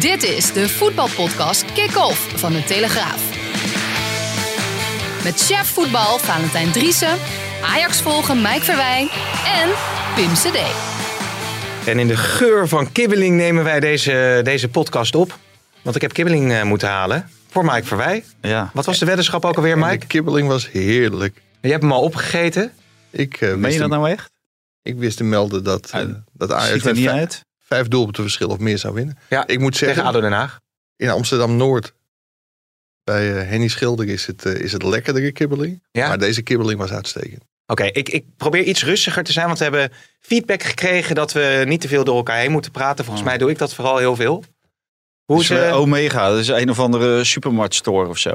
Dit is de voetbalpodcast Kick-Off van de Telegraaf. Met chef voetbal Valentijn Driessen, Ajax volgen Mike Verwij en Pim CD. En in de geur van kibbeling nemen wij deze, deze podcast op. Want ik heb kibbeling eh, moeten halen voor Mike Verwij. Ja. Wat was de weddenschap ook alweer, En Mike? De kibbeling was heerlijk. Je hebt hem al opgegeten. Ik, eh, Meen wist je dat nou echt? ik wist te melden dat, eh, Ah, dat Ajax Ziet er niet uit? Vijf doelpunten verschil of meer zou winnen. Ja, Ik moet tegen zeggen, ADO Den Haag. in Amsterdam-Noord bij eh, Henny Schilder is het, eh, is het lekkerdere kibbeling. Ja? Maar deze kibbeling was uitstekend. Oké, ik, ik probeer iets rustiger te zijn, want we hebben feedback gekregen dat we niet te veel door elkaar heen moeten praten. Volgens mij doe ik dat vooral heel veel. Hoe is, Dus, eh, Omega, dat is een of andere supermarktstore of zo.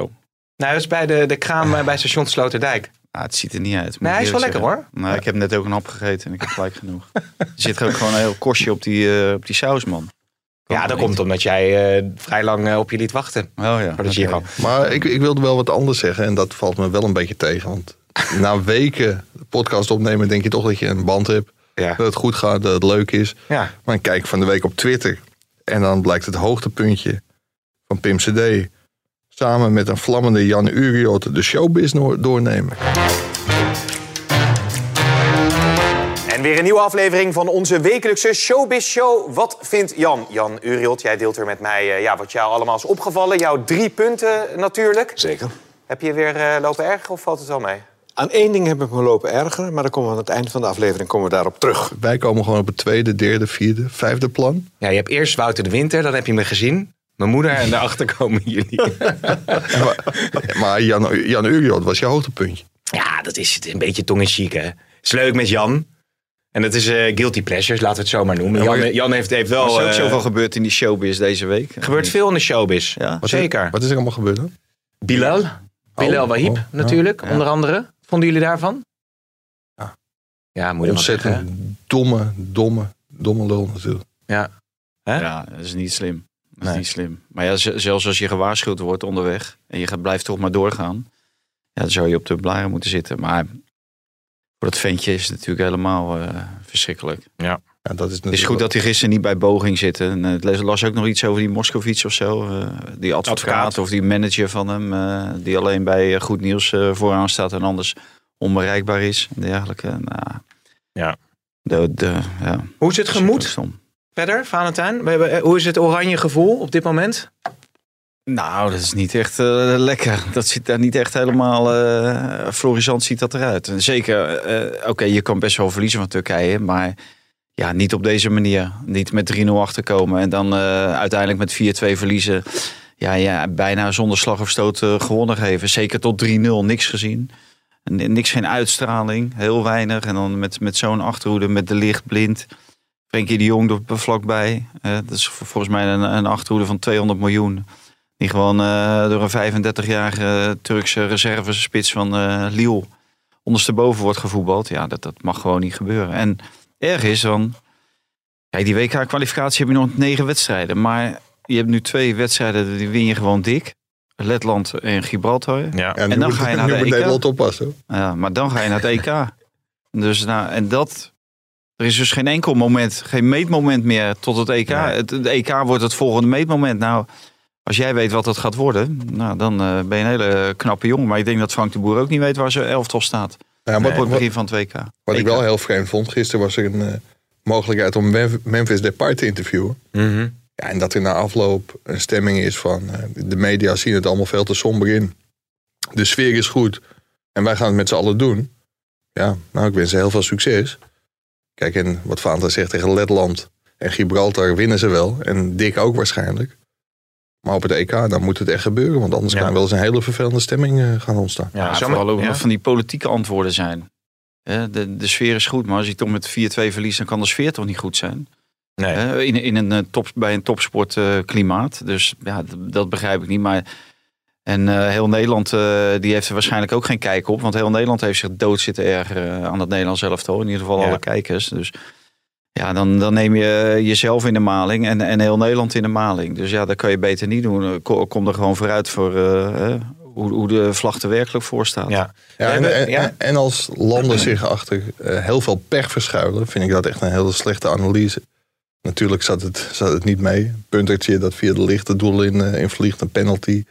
nou, dat is bij de, de kraam bij station Sloterdijk. Ah, het ziet er niet uit. Nee, hij is wel lekker, zeggen. Nou, ik heb net ook een hap gegeten en ik heb gelijk genoeg. er zit ook gewoon een heel kostje op die, eh, op die saus, man. Ja, dat komt omdat jij eh, vrij lang eh, op je liet wachten Oh ja. Maar ik, ik wilde wel wat anders zeggen en dat valt me wel een beetje tegen. Want na weken de podcast opnemen denk je toch dat je een band hebt. Ja. Dat het goed gaat, dat het leuk is. ja. Maar ik kijk van de week op Twitter. En dan blijkt het hoogtepuntje van Pim CD. Samen met een vlammende Jan Uriot de showbiz doornemen. En weer een nieuwe aflevering van onze wekelijkse Showbiz Show. Wat vindt Jan? Jan Uriot, jij deelt er met mij eh, ja, wat jou allemaal is opgevallen. Jouw drie punten natuurlijk. Zeker. Heb je weer eh, lopen erg of valt het wel mee? Aan één ding heb ik me lopen ergeren, maar dan komen we aan het eind van de aflevering komen we daarop terug. Wij komen gewoon op het tweede, derde, vierde, vijfde plan. Ja, je hebt eerst Wouter de Winter, dan heb je me gezien. Mijn moeder en daarachter komen jullie. maar maar Jan, Jan Uriot was je hoogtepuntje. ja, dat is een beetje tong in chic, hè. is leuk met Jan. En dat is eh, guilty pleasures, laten we het zo maar noemen. Jan, Jan heeft, heeft Er wel... is ook eh, zoveel gebeurd in die showbiz deze week. gebeurt veel in de showbiz. Ja. Wat Zeker. Is, wat is er allemaal gebeurd dan? Bilal. Bilal Oh, Wahib oh, natuurlijk, Ja. onder andere. Vonden jullie daarvan? Ja. Ja, moet. Ontzettend domme, domme, domme lul natuurlijk. Ja. Hè? Ja, dat is niet slim. Dat is Nee. niet slim. Maar ja, zelfs als je gewaarschuwd wordt onderweg en je gaat, blijft toch maar doorgaan. Ja, dan zou je op de blaren moeten zitten. Maar voor dat ventje is het natuurlijk helemaal eh, verschrikkelijk. Ja, dat is Het is goed dat hij gisteren niet bij Bo ging zitten. En, eh, ik las- ook nog iets over die Moskovits of zo. eh, die advocaat, Advocaat. of die manager van hem. eh, die alleen bij Goed Nieuws eh, vooraan staat en anders onbereikbaar is. En dergelijke. Nou, Ja. De, de, ja. Hoe is het gemoed. Verder, Valentijn? Eh, hoe is het oranje gevoel op dit moment? Nou, dat is niet echt eh, lekker. Dat ziet daar niet echt helemaal eh florisant ziet dat eruit. Zeker, oké, je kan best wel verliezen van Turkije, maar ja, niet op deze manier. Niet met 3-0 achterkomen en dan uiteindelijk met 4-2 verliezen. Ja, ja, bijna zonder slag of stoot gewonnen geven. Zeker tot 3-0, niks gezien. En niks, geen uitstraling, heel weinig. En dan met, met zo'n achterhoede, met de licht blind. Frenkie de Jong er vlakbij. Eh, dat is volgens mij een, een achterhoede van 200 miljoen. Die gewoon eh, door een 35-jarige Turkse reservespits van eh Lille ondersteboven wordt gevoetbald. Ja, dat, dat mag gewoon niet gebeuren. En erg is dan... Kijk, die WK-kwalificatie heb je nog negen wedstrijden. Maar je hebt nu twee wedstrijden, die win je gewoon dik. Letland en Gibraltar. Ja. En dan moet- ga je naar de EK. Nederland oppassen. Ja, maar dan ga je naar het EK. Dus nou, en dat... Er is dus geen enkel moment, geen meetmoment meer tot het EK. Nee. Het, het EK wordt het volgende meetmoment. Nou, als jij weet wat het gaat worden, nou, dan eh, ben je een hele knappe jongen. Maar ik denk dat Frank de Boer ook niet weet waar zijn elftal staat. Ja, Nee, wat, Voor het begin van het WK. wat ik EK. wel heel vreemd vond, gisteren was er een eh, mogelijkheid om Memphis Depay te interviewen. Mhm. Ja, en dat er na afloop een stemming is van eh, de media zien het allemaal veel te somber in. De sfeer is goed en wij gaan het met z'n allen doen. Ja, nou ik wens ze heel veel succes. Kijk, en wat Fanta zegt tegen Letland en Gibraltar winnen ze wel. En Dick ook waarschijnlijk. Maar op het EK, dan moet het echt gebeuren. Want anders Ja. kan er wel eens een hele vervelende stemming eh, gaan ontstaan. Ja, Ja, zo vooral ook ja. van die politieke antwoorden zijn. Hè, de, de sfeer is goed, maar als je toch met 4-2 verliest, dan kan de sfeer toch niet goed zijn. Nee. Hè, in, in een, eh, top, bij een topsportklimaat. dus ja, dat, dat begrijp ik niet. Maar, en eh, heel Nederland eh, die heeft er waarschijnlijk ook geen kijk op. Want heel Nederland heeft zich dood zitten ergeren aan het Nederlands elftal. In ieder geval Ja. alle kijkers. Dus ja, dan, dan neem je jezelf in de maling en, en heel Nederland in de maling. Dus ja, dat kan je beter niet doen. Ko- Kom er gewoon vooruit voor eh, eh, hoe, hoe de vlag er werkelijk voor staat. Ja. Ja, en, hebben- en, ja. en als landen zich achter eh, heel veel pech verschuilen, vind ik dat echt een hele slechte analyse. Natuurlijk zat het, zat het niet mee. Puntertje dat via de lichte doel in, in vliegt, een penalty.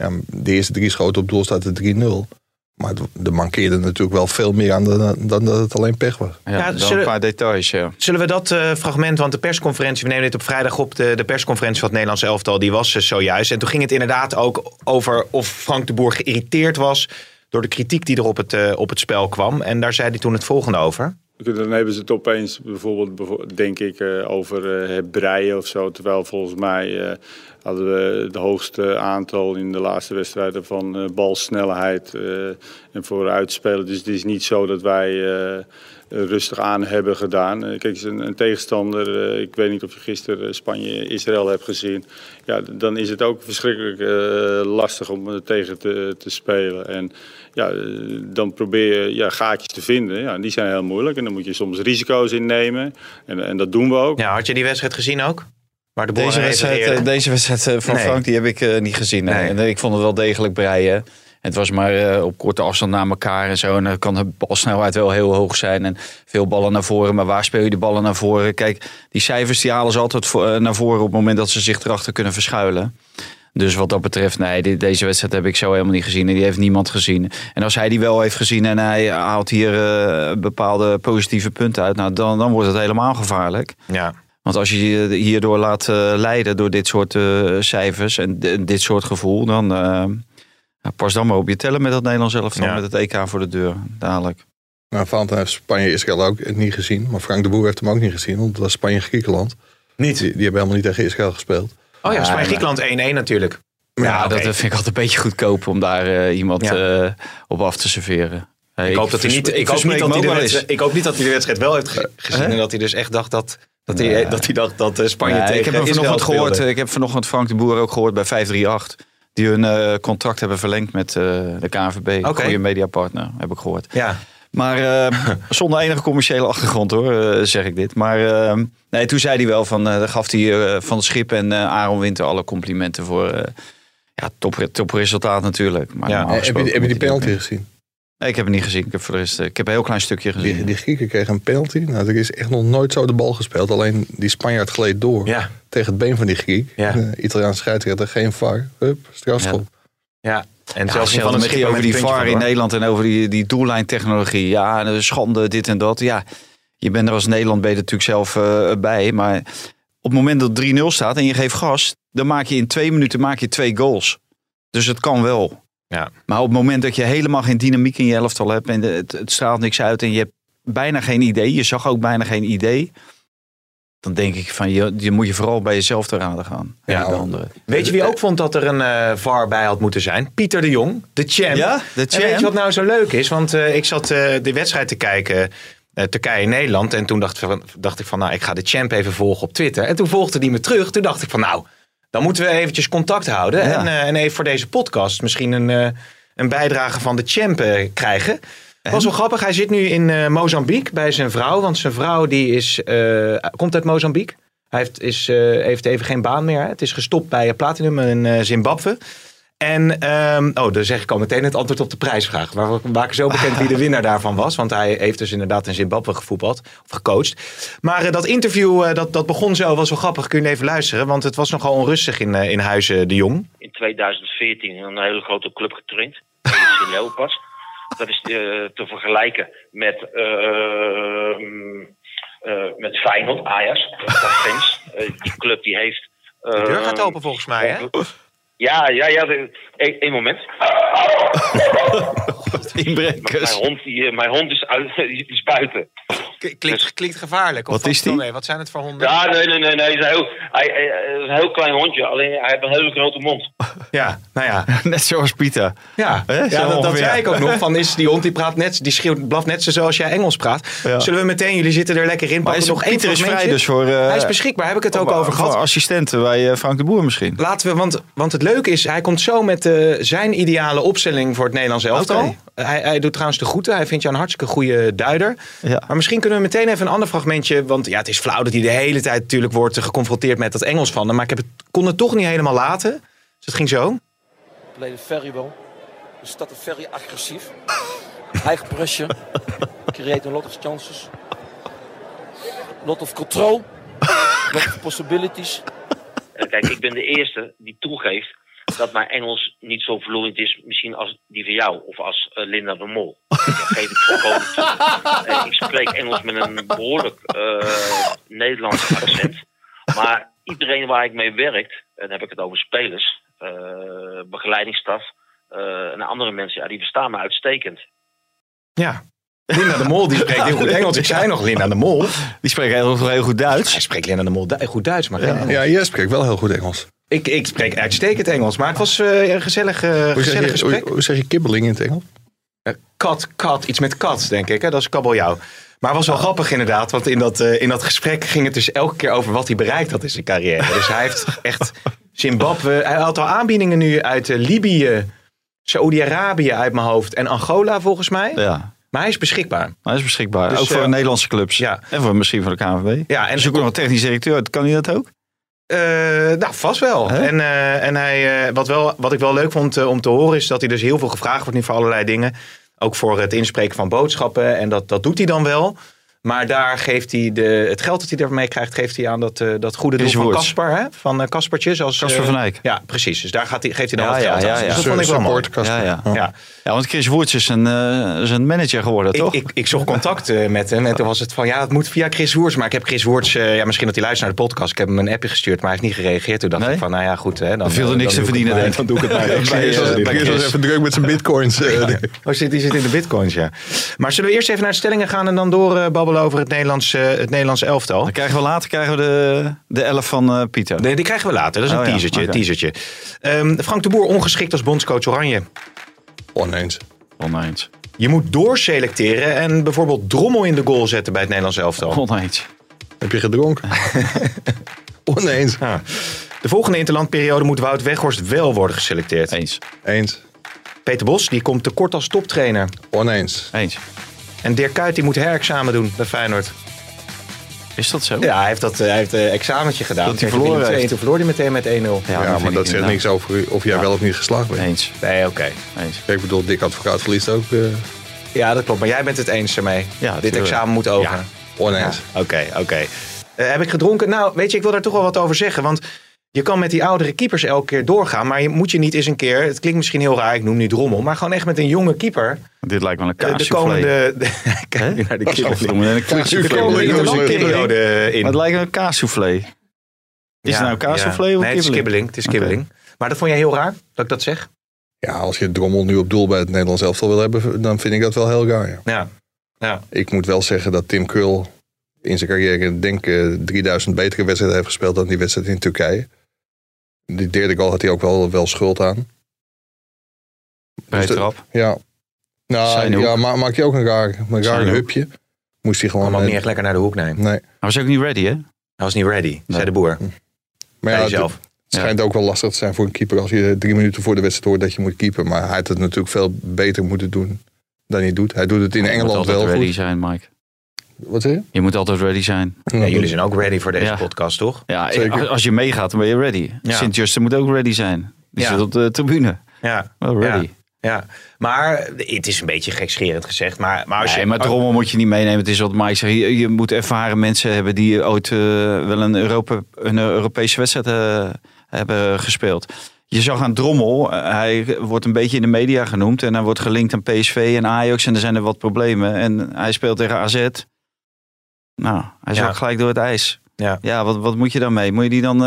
Ja, de eerste drie schoten op doel staat het 3-0. Maar er mankeerde natuurlijk wel veel meer aan dan, dan dat het alleen pech was. Ja, ja zullen, een paar details, ja. Zullen we dat uh, fragment, want de persconferentie... we nemen dit op vrijdag op, de, de persconferentie van het Nederlands elftal... die was uh, zojuist. En toen ging het inderdaad ook over of Frank de Boer geïrriteerd was... door de kritiek die er op het, uh, op het spel kwam. En daar zei hij toen het volgende over. Dan hebben ze het opeens bijvoorbeeld, denk ik, over het breien of zo. Terwijl volgens mij hadden we het hoogste aantal in de laatste wedstrijden van balsnelheid en vooruitspelen. Dus het is niet zo dat wij rustig aan hebben gedaan. kijk, een, een tegenstander, ik weet niet of je gisteren Spanje-Israël hebt gezien. Ja, dan is het ook verschrikkelijk lastig om tegen te, te spelen. En ja, dan probeer je ja, gaatjes te vinden. Ja, die zijn heel moeilijk en dan moet je soms risico's innemen. En, en dat doen we ook. Ja, had je die wedstrijd gezien ook? de deze, wedstrijd, eh, deze wedstrijd eh, van Frank die heb ik uh, niet gezien. Nee. En ik vond het wel degelijk breien. Het was maar uh, op korte afstand naar elkaar en zo. En dan kan de balsnelheid wel heel hoog zijn. En veel ballen naar voren. Maar waar speel je die ballen naar voren? Kijk, die cijfers die halen ze altijd voor, naar voren op het moment dat ze zich erachter kunnen verschuilen. Dus wat dat betreft, nee, deze wedstrijd heb ik zo helemaal niet gezien. En die heeft niemand gezien. En als hij die wel heeft gezien en hij haalt hier uh, bepaalde positieve punten uit, nou, dan, dan wordt het helemaal gevaarlijk. Ja. Want als je je hierdoor laat leiden door dit soort cijfers en dit soort gevoel, dan uh, pas dan maar op je tellen met dat Nederlands zelf ja. met het EK voor de deur dadelijk. Nou, Valentijn heeft Spanje Israël ook niet gezien, maar Frank de Boer heeft hem ook niet gezien, want dat was Spanje-Griekenland. Niet? Die, die, hebben helemaal niet tegen Israël gespeeld. Oh ja, Spanje-Griekenland 1-1 natuurlijk. Ja, ja okay. dat vind ik altijd een beetje goedkoop om daar iemand ja. op af te serveren. Ik, hoop dat hij niet. Ik hoop niet dat hij, de ik hoop niet dat hij de wedstrijd wel heeft gezien en dat hij dus echt dacht dat dat hij, dat hij dacht dat eh, Spanje nee, tegen ik heb vanochtend gehoord. Ik heb vanochtend Frank de Boer ook gehoord bij 538. Die hun uh, contract hebben verlengd met uh, de KNVB. Okay. Goede mediapartner, heb ik gehoord. Ja. Maar uh, zonder enige commerciële achtergrond hoor, zeg ik dit. Maar nee, toen zei hij wel van, dan gaf hij van het schip en Aaron Winter alle complimenten voor ja, top, topresultaat natuurlijk. Maar ja. Heb je, heb je die penalty gezien? Nee, ik heb het niet gezien. Ik heb, voor de rest, ik heb een heel klein stukje gezien. Die, die Grieken kregen een penalty. Nou, er is echt nog nooit zo de bal gespeeld. Alleen die Spanjaard gleed door ja. tegen het been van die Griek. Ja. De Italiaanse scheidsrechter geen VAR. Hup, strafschop. Ja. ja. En ja, zelfs van het over die VAR in Nederland en over die, die doellijntechnologie. Ja, de schande, dit en dat. Ja, je bent er als Nederland ben je natuurlijk zelf uh, bij. Maar op het moment dat 3-0 staat en je geeft gas, dan maak je in twee minuten maak je twee goals. Dus het kan wel. Ja. Maar op het moment dat je helemaal geen dynamiek in je elftal hebt en het, het straalt niks uit en je hebt bijna geen idee, je zag ook bijna geen idee, dan denk ik van je, je moet je vooral bij jezelf te raden gaan. Ja, de anderen. Weet je wie ook vond dat er een uh, VAR bij had moeten zijn? Pieter de Jong, de champ. Ja, de champ. En weet je wat nou zo leuk is? Want uh, ik zat uh, de wedstrijd te kijken. Turkije-Nederland. En toen dacht, dacht ik van, nou, ik ga de champ even volgen op Twitter. En toen volgde die me terug. Toen dacht ik van, nou, dan moeten we eventjes contact houden. En, uh, en, even voor deze podcast misschien een, uh, een bijdrage van de champ uh, krijgen. Dat was wel grappig. Hij zit nu in Mozambique bij zijn vrouw. Want zijn vrouw die is, komt uit Mozambique. Hij heeft, is, heeft even geen baan meer. Het is gestopt bij Platinum in Zimbabwe. En, um, oh, dan zeg ik al meteen het antwoord op de prijsvraag. Maar we maken zo bekend wie de winnaar daarvan was. Want hij heeft dus inderdaad in Zimbabwe gevoetbald, of gecoacht. Maar uh, dat interview, uh, dat, dat begon zo, was wel grappig. Kun je even luisteren, want het was nogal onrustig in, uh, in Huizen de Jong. In 2014 in een hele grote club getraind. in. Dat is te vergelijken met, met Feyenoord, Ajax. die club die heeft... de deur gaat open volgens mij, hè? Ja, ja, ja. Eén moment. Inbrekers. Mijn hond, die, mijn hond is, uit, die is buiten. Klinkt, dus- klinkt gevaarlijk. Of wat is die? Nee, wat zijn het voor honden? Ja, nee, nee, nee. nee. Hij, is een heel, hij, hij, is een heel klein hondje. Alleen hij heeft een hele grote mond. Ja, nou ja. net zoals Pieter. Ja, ja dat, dat zei ik ook nog. Van is die hond die praat net, die schreeuwt, blaft net zo zoals jij Engels praat. Ja. Zullen we meteen, jullie zitten er lekker in. Maar is nog Pieter is vrij dus voor... Uh, hij is beschikbaar, heb ik het ook over gehad. assistenten bij uh, Frank de Boer misschien. Laten we, want, want het leuke is, hij komt zo met uh, zijn ideale opstelling voor het Nederlands elftal. Okay. Hij, hij, doet trouwens de groeten. Hij vindt jou een hartstikke goede duider. Ja. Maar misschien kunnen we meteen even een ander fragmentje. Want ja, het is flauw dat hij de hele tijd natuurlijk wordt geconfronteerd met dat Engels van hem. Maar ik heb het, kon het toch niet helemaal laten. Dus het ging zo. Played very well. We started very agressief. High pressure. Create a lot of chances. Lot of control. Lot of possibilities. Kijk, ik ben de eerste die toegeeft dat mijn Engels niet zo vloeiend is, misschien als die van jou of als eh, Linda de Mol. Dat geef ik volkomen toe. Eh, ik spreek Engels met een behoorlijk eh, Nederlands accent. Maar iedereen waar ik mee werkt, en dan heb ik het over spelers, eh, begeleidingsstaf eh, en andere mensen, ja, die verstaan me uitstekend. Ja. Linda de Mol die spreekt heel goed Engels. Ik zei nog Linda de Mol. Die spreken heel, heel goed Duits. Hij spreekt Linda de Mol du- goed Duits, maar geen Engels. Ja, jij spreekt wel heel goed Engels. Ik, ik spreek uitstekend Engels, maar het was eh, een gezellig, eh, Hoe zeg, gezellig je, gesprek. hoe, hoe zeg je kibbeling in het Engels? Eh, Kat, kat, iets met kat, denk ik. Hè? Dat is kabeljauw. Maar het was wel grappig inderdaad, want in dat, in dat gesprek ging het dus elke keer over wat hij bereikt had in zijn carrière. Dus hij heeft echt Zimbabwe, hij had al aanbiedingen nu uit Libië, Saoedi-Arabië uit mijn hoofd en Angola volgens mij. Ja, Maar hij is beschikbaar. hij is beschikbaar. Dus, ook voor Nederlandse clubs. ja. En voor misschien voor de KNVB. Ja, en En zoeken nog een technisch directeur. Kan hij dat ook? Eh, nou, vast wel. En, eh, en hij, eh, wat, wel, wat ik wel leuk vond om te horen is dat hij dus heel veel gevraagd wordt nu voor allerlei dingen. Ook voor het inspreken van boodschappen. En dat, dat doet hij dan wel. Maar daar geeft hij de, het geld dat hij ermee krijgt, geeft hij aan dat, eh, dat goede doel van hè? Van Caspertjes. Als, Casper eh, van Eyck. Ja, precies. Dus daar gaat hij, geeft hij dan Ja, ja, geld ja, aan. ja. Dus dat vond ik wel mooi. Ja, ja. Ja. Ja, want Chris Woerts is een, is een manager geworden, toch? ik, ik zocht contact met hem en toen was het van ja, het moet via Chris Woerts. Maar ik heb Chris Woerts, ja, misschien dat hij luistert naar de podcast. Ik heb hem een appje gestuurd, maar hij heeft niet gereageerd. Toen dacht Nee? ik van nou ja, goed. Hè, dan viel er niks te het verdienen. Dan doe ik het maar Chris was, even druk met zijn bitcoins. Oh, die zit in de bitcoins, ja. Maar zullen we eerst even naar de stellingen gaan en dan over het Nederlands, eh, het Nederlands elftal? Dan krijgen we later krijgen we de, de elf van eh, Pieter. Nee, die krijgen we later. Dat is een Oh ja, teasertje. Ehm, Frank de Boer ongeschikt als bondscoach Oranje. Oneens. Oneens. Je moet doorselecteren en bijvoorbeeld Drommel in de goal zetten bij het Nederlands elftal. Oneens. Heb je gedronken? Oneens. Ja. De volgende interlandperiode moet Wout Weghorst wel worden geselecteerd. Eens. Eens. Peter Bos die komt tekort als toptrainer. Oneens. Eens. En Dirk Kuyt die moet herexamen doen bij Feyenoord. Is dat zo? Ja, hij heeft dat hij heeft, een examentje gedaan. Dat hij verloren heeft. Toen verloor hij meteen met 1-0. Ja, maar dat zegt niks over of jij wel of niet geslaagd bent. Eens. Nee, oké. Eens. Ik bedoel, Dick Advocaat verliest ook eh, Ja, dat klopt. Maar jij bent het eens ermee. Ja, Dit tuurlijk. examen moet over. Ja. oneens. Oké, oké. Eh, heb ik gedronken? Nou, weet je, ik wil daar toch wel wat over zeggen. Want je kan met die oudere keepers elke keer doorgaan. Maar je moet je niet eens een keer... Het klinkt misschien heel raar, ik noem nu Drommel. Maar gewoon echt met een jonge keeper. Dit lijkt wel een eh, de komende... Kijk Hè? nu naar de De komende interlandperiode Maar in. het lijkt een kaassoufflé. Is Ja, het nou kaassoufflé ja. of Nee, het is kibbeling? Het is kibbeling. Maar dat vond jij heel raar, dat ik dat zeg? Ja, als je Drommel nu op doel bij het Nederlands elftal wil hebben, dan vind ik dat wel heel raar. Ja. Ja. ja. Ik moet wel zeggen dat Tim Krul in zijn carrière denk ik 3000 betere wedstrijden heeft gespeeld dan die wedstrijd in Turkije. Die derde goal had hij ook wel, wel schuld aan. Bij Dus de- trap. Ja. Nou, ja, ma maak je ook een raar, een raar hupje. Moest hij gewoon... Ook niet echt lekker naar de hoek nemen. nee. Hij was ook niet ready, hè? Hij was niet ready, zei de boer. Maar Ja, zelf. het, het schijnt ook wel lastig te zijn voor een keeper als je drie minuten voor de wedstrijd hoort dat je moet keeper. Maar hij had het natuurlijk veel beter moeten doen dan hij doet. Hij doet het in Engeland altijd wel ready goed. zijn, Mike. Wat zeg je? Je moet altijd ready zijn. Ja, jullie zijn ook ready voor deze Ja. podcast, toch? Ja, Zeker. als- je meegaat, dan ben je ready. Ja. Sint-Juste moet ook ready zijn. Die Ja. zit op de tribune. Ja. Wel ready. Ja, maar het is een beetje gekscherend gezegd. Maar, maar als Nee, je, maar Drommel moet je niet meenemen. Het is wat Mike zegt. Je, je moet ervaren mensen hebben die ooit eh, wel een, Europa, een Europese wedstrijd eh, hebben gespeeld. Je zag aan Drommel, eh, hij wordt een beetje in de media genoemd. En hij wordt gelinkt aan PSV en Ajax. En er zijn er wat problemen. En hij speelt tegen AZ. Nou, hij Ja. gelijk door het ijs. Ja. Ja, wat, wat moet je dan mee? Moet je die dan eh,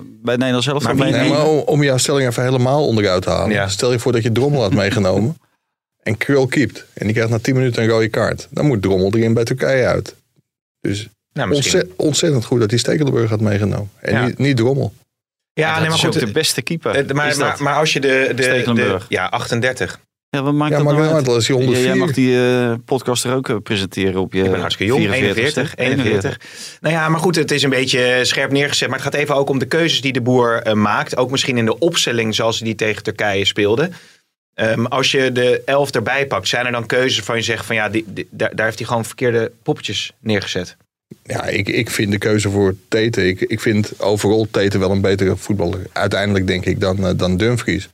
bij het Nederlands zelf Maar gaan meenemen? maar om, om jouw stelling even helemaal onderuit te halen. Ja. Stel je voor dat je Drommel had meegenomen. en Krul keept. En die krijgt na 10 minuten een rode kaart. Dan moet Drommel erin bij Turkije uit. Dus nou, misschien. ontze- ontzettend goed dat hij Stekelenburg had meegenomen. En Ja. niet, niet Drommel. Ja, dat nee, maar is goed. ook de beste keeper. maar, maar, maar als je de. de, de Stekelenburg. ja, 38. Ja, wat maakt Ja, dat maar nou uit? als hij Jij- 104. Jij mag die eh, podcast er ook eh, presenteren op je Ik ben hartstikke jong, 41, 41. Nou ja, maar goed, het is een beetje scherp neergezet. Maar het gaat even ook om de keuzes die de boer eh, maakt. Ook misschien in de opstelling zoals hij die tegen Turkije speelde. Ehm, als je de elf erbij pakt, zijn er dan keuzes waarvan je zegt van ja, die, die- daar, daar heeft hij gewoon verkeerde poppetjes neergezet. Ja, ik, ik vind de keuze voor Tete. Ik, ik vind overal Tete wel een betere voetballer. Uiteindelijk denk ik dan, dan Dumfries.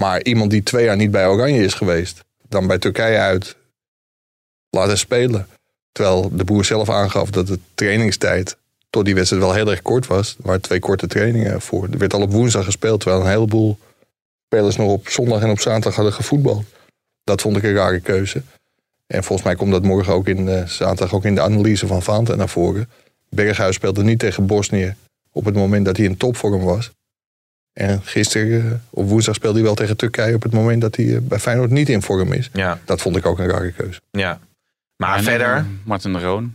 Maar iemand die twee jaar niet bij Oranje is geweest. Dan bij Turkije uit laten spelen. Terwijl de boer zelf aangaf dat de trainingstijd tot die wedstrijd wel heel erg kort was. Er waren twee korte trainingen voor. Er werd al op woensdag gespeeld, terwijl een heleboel spelers nog op zondag en op zaterdag hadden gevoetbald. Dat vond ik een rare keuze. En volgens mij komt dat morgen ook in de, zaterdag ook in de analyse van Vaanten naar voren. Berghuis speelde niet tegen Bosnië op het moment dat hij in topvorm was. En gisteren, eh, op woensdag, speelde hij wel tegen Turkije op het moment dat hij eh, bij Feyenoord niet in vorm is. Ja, Dat vond ik ook een rare keuze. ja. Maar En, verder, eh, Martin de Roon.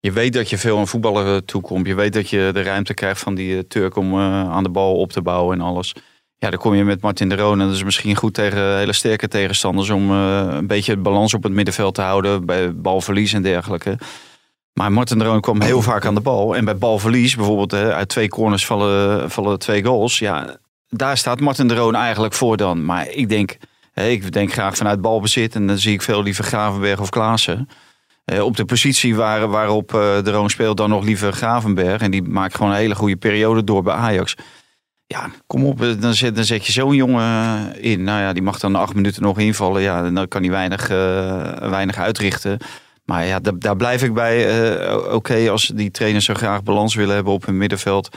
Je weet dat je veel aan voetballer toekomt. Je weet dat je de ruimte krijgt van die Turk om eh, aan de bal op te bouwen en alles. Ja, dan kom je met Martin de Roon. En dat is misschien goed tegen hele sterke tegenstanders om eh, een beetje het balans op het middenveld te houden bij balverlies en dergelijke. Maar Martin de Roon kwam heel vaak aan de bal. En bij balverlies, bijvoorbeeld uit twee corners vallen, vallen twee goals. Ja, daar staat Martin de Roon eigenlijk voor dan. Maar ik denk, ik denk graag vanuit balbezit. En dan zie ik veel liever Gravenberg of Klaassen. Eh, op de positie waar, waarop eh, de Roon speelt, dan nog liever Gravenberg. En die maakt gewoon een hele goede periode door bij Ajax. Ja, kom op, eh, dan zet, dan zet je zo'n jongen in. Nou ja, die mag dan acht minuten nog invallen. Ja, dan kan hij weinig, weinig uitrichten. Maar ja, daar, daar blijf ik bij. Eh, Oké, als die trainers zo graag balans willen hebben op hun middenveld.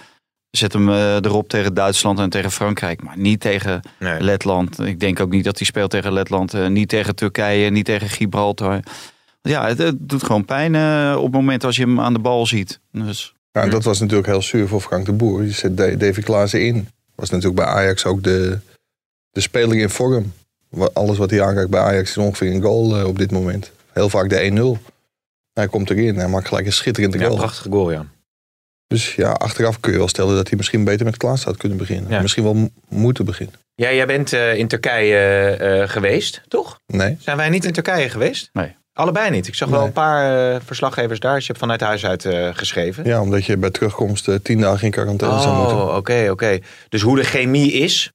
Zet hem eh, erop tegen Duitsland en tegen Frankrijk. Maar niet tegen nee. Letland. Ik denk ook niet dat hij speelt tegen Letland. eh, niet tegen Turkije, niet tegen Gibraltar. Ja, het, het doet gewoon pijn op het moment als je hem aan de bal ziet. Dus Ja, dat was natuurlijk heel zuur voor Frank de Boer. Je zet Da- David Klaassen in. Was natuurlijk bij Ajax ook de, de speler in vorm. Alles wat hij aanraakt bij Ajax is ongeveer een goal op dit moment. Heel vaak de 1-0. Hij komt erin en maakt gelijk een schitterende ja, goal. prachtige goal, ja. Dus ja, achteraf kun je wel stellen dat hij misschien beter met Klaas had kunnen beginnen. Ja. Misschien wel moeten beginnen. Ja, jij bent eh, in Turkije eh, geweest, toch? Nee. Zijn wij niet in Turkije geweest? Nee. Allebei niet. Ik zag wel een paar eh, verslaggevers daar. Dus je hebt vanuit huis uit eh, geschreven. Ja, omdat je bij terugkomst tien dagen in quarantaine zou moeten. Oh, oké, oké. Dus hoe de chemie is,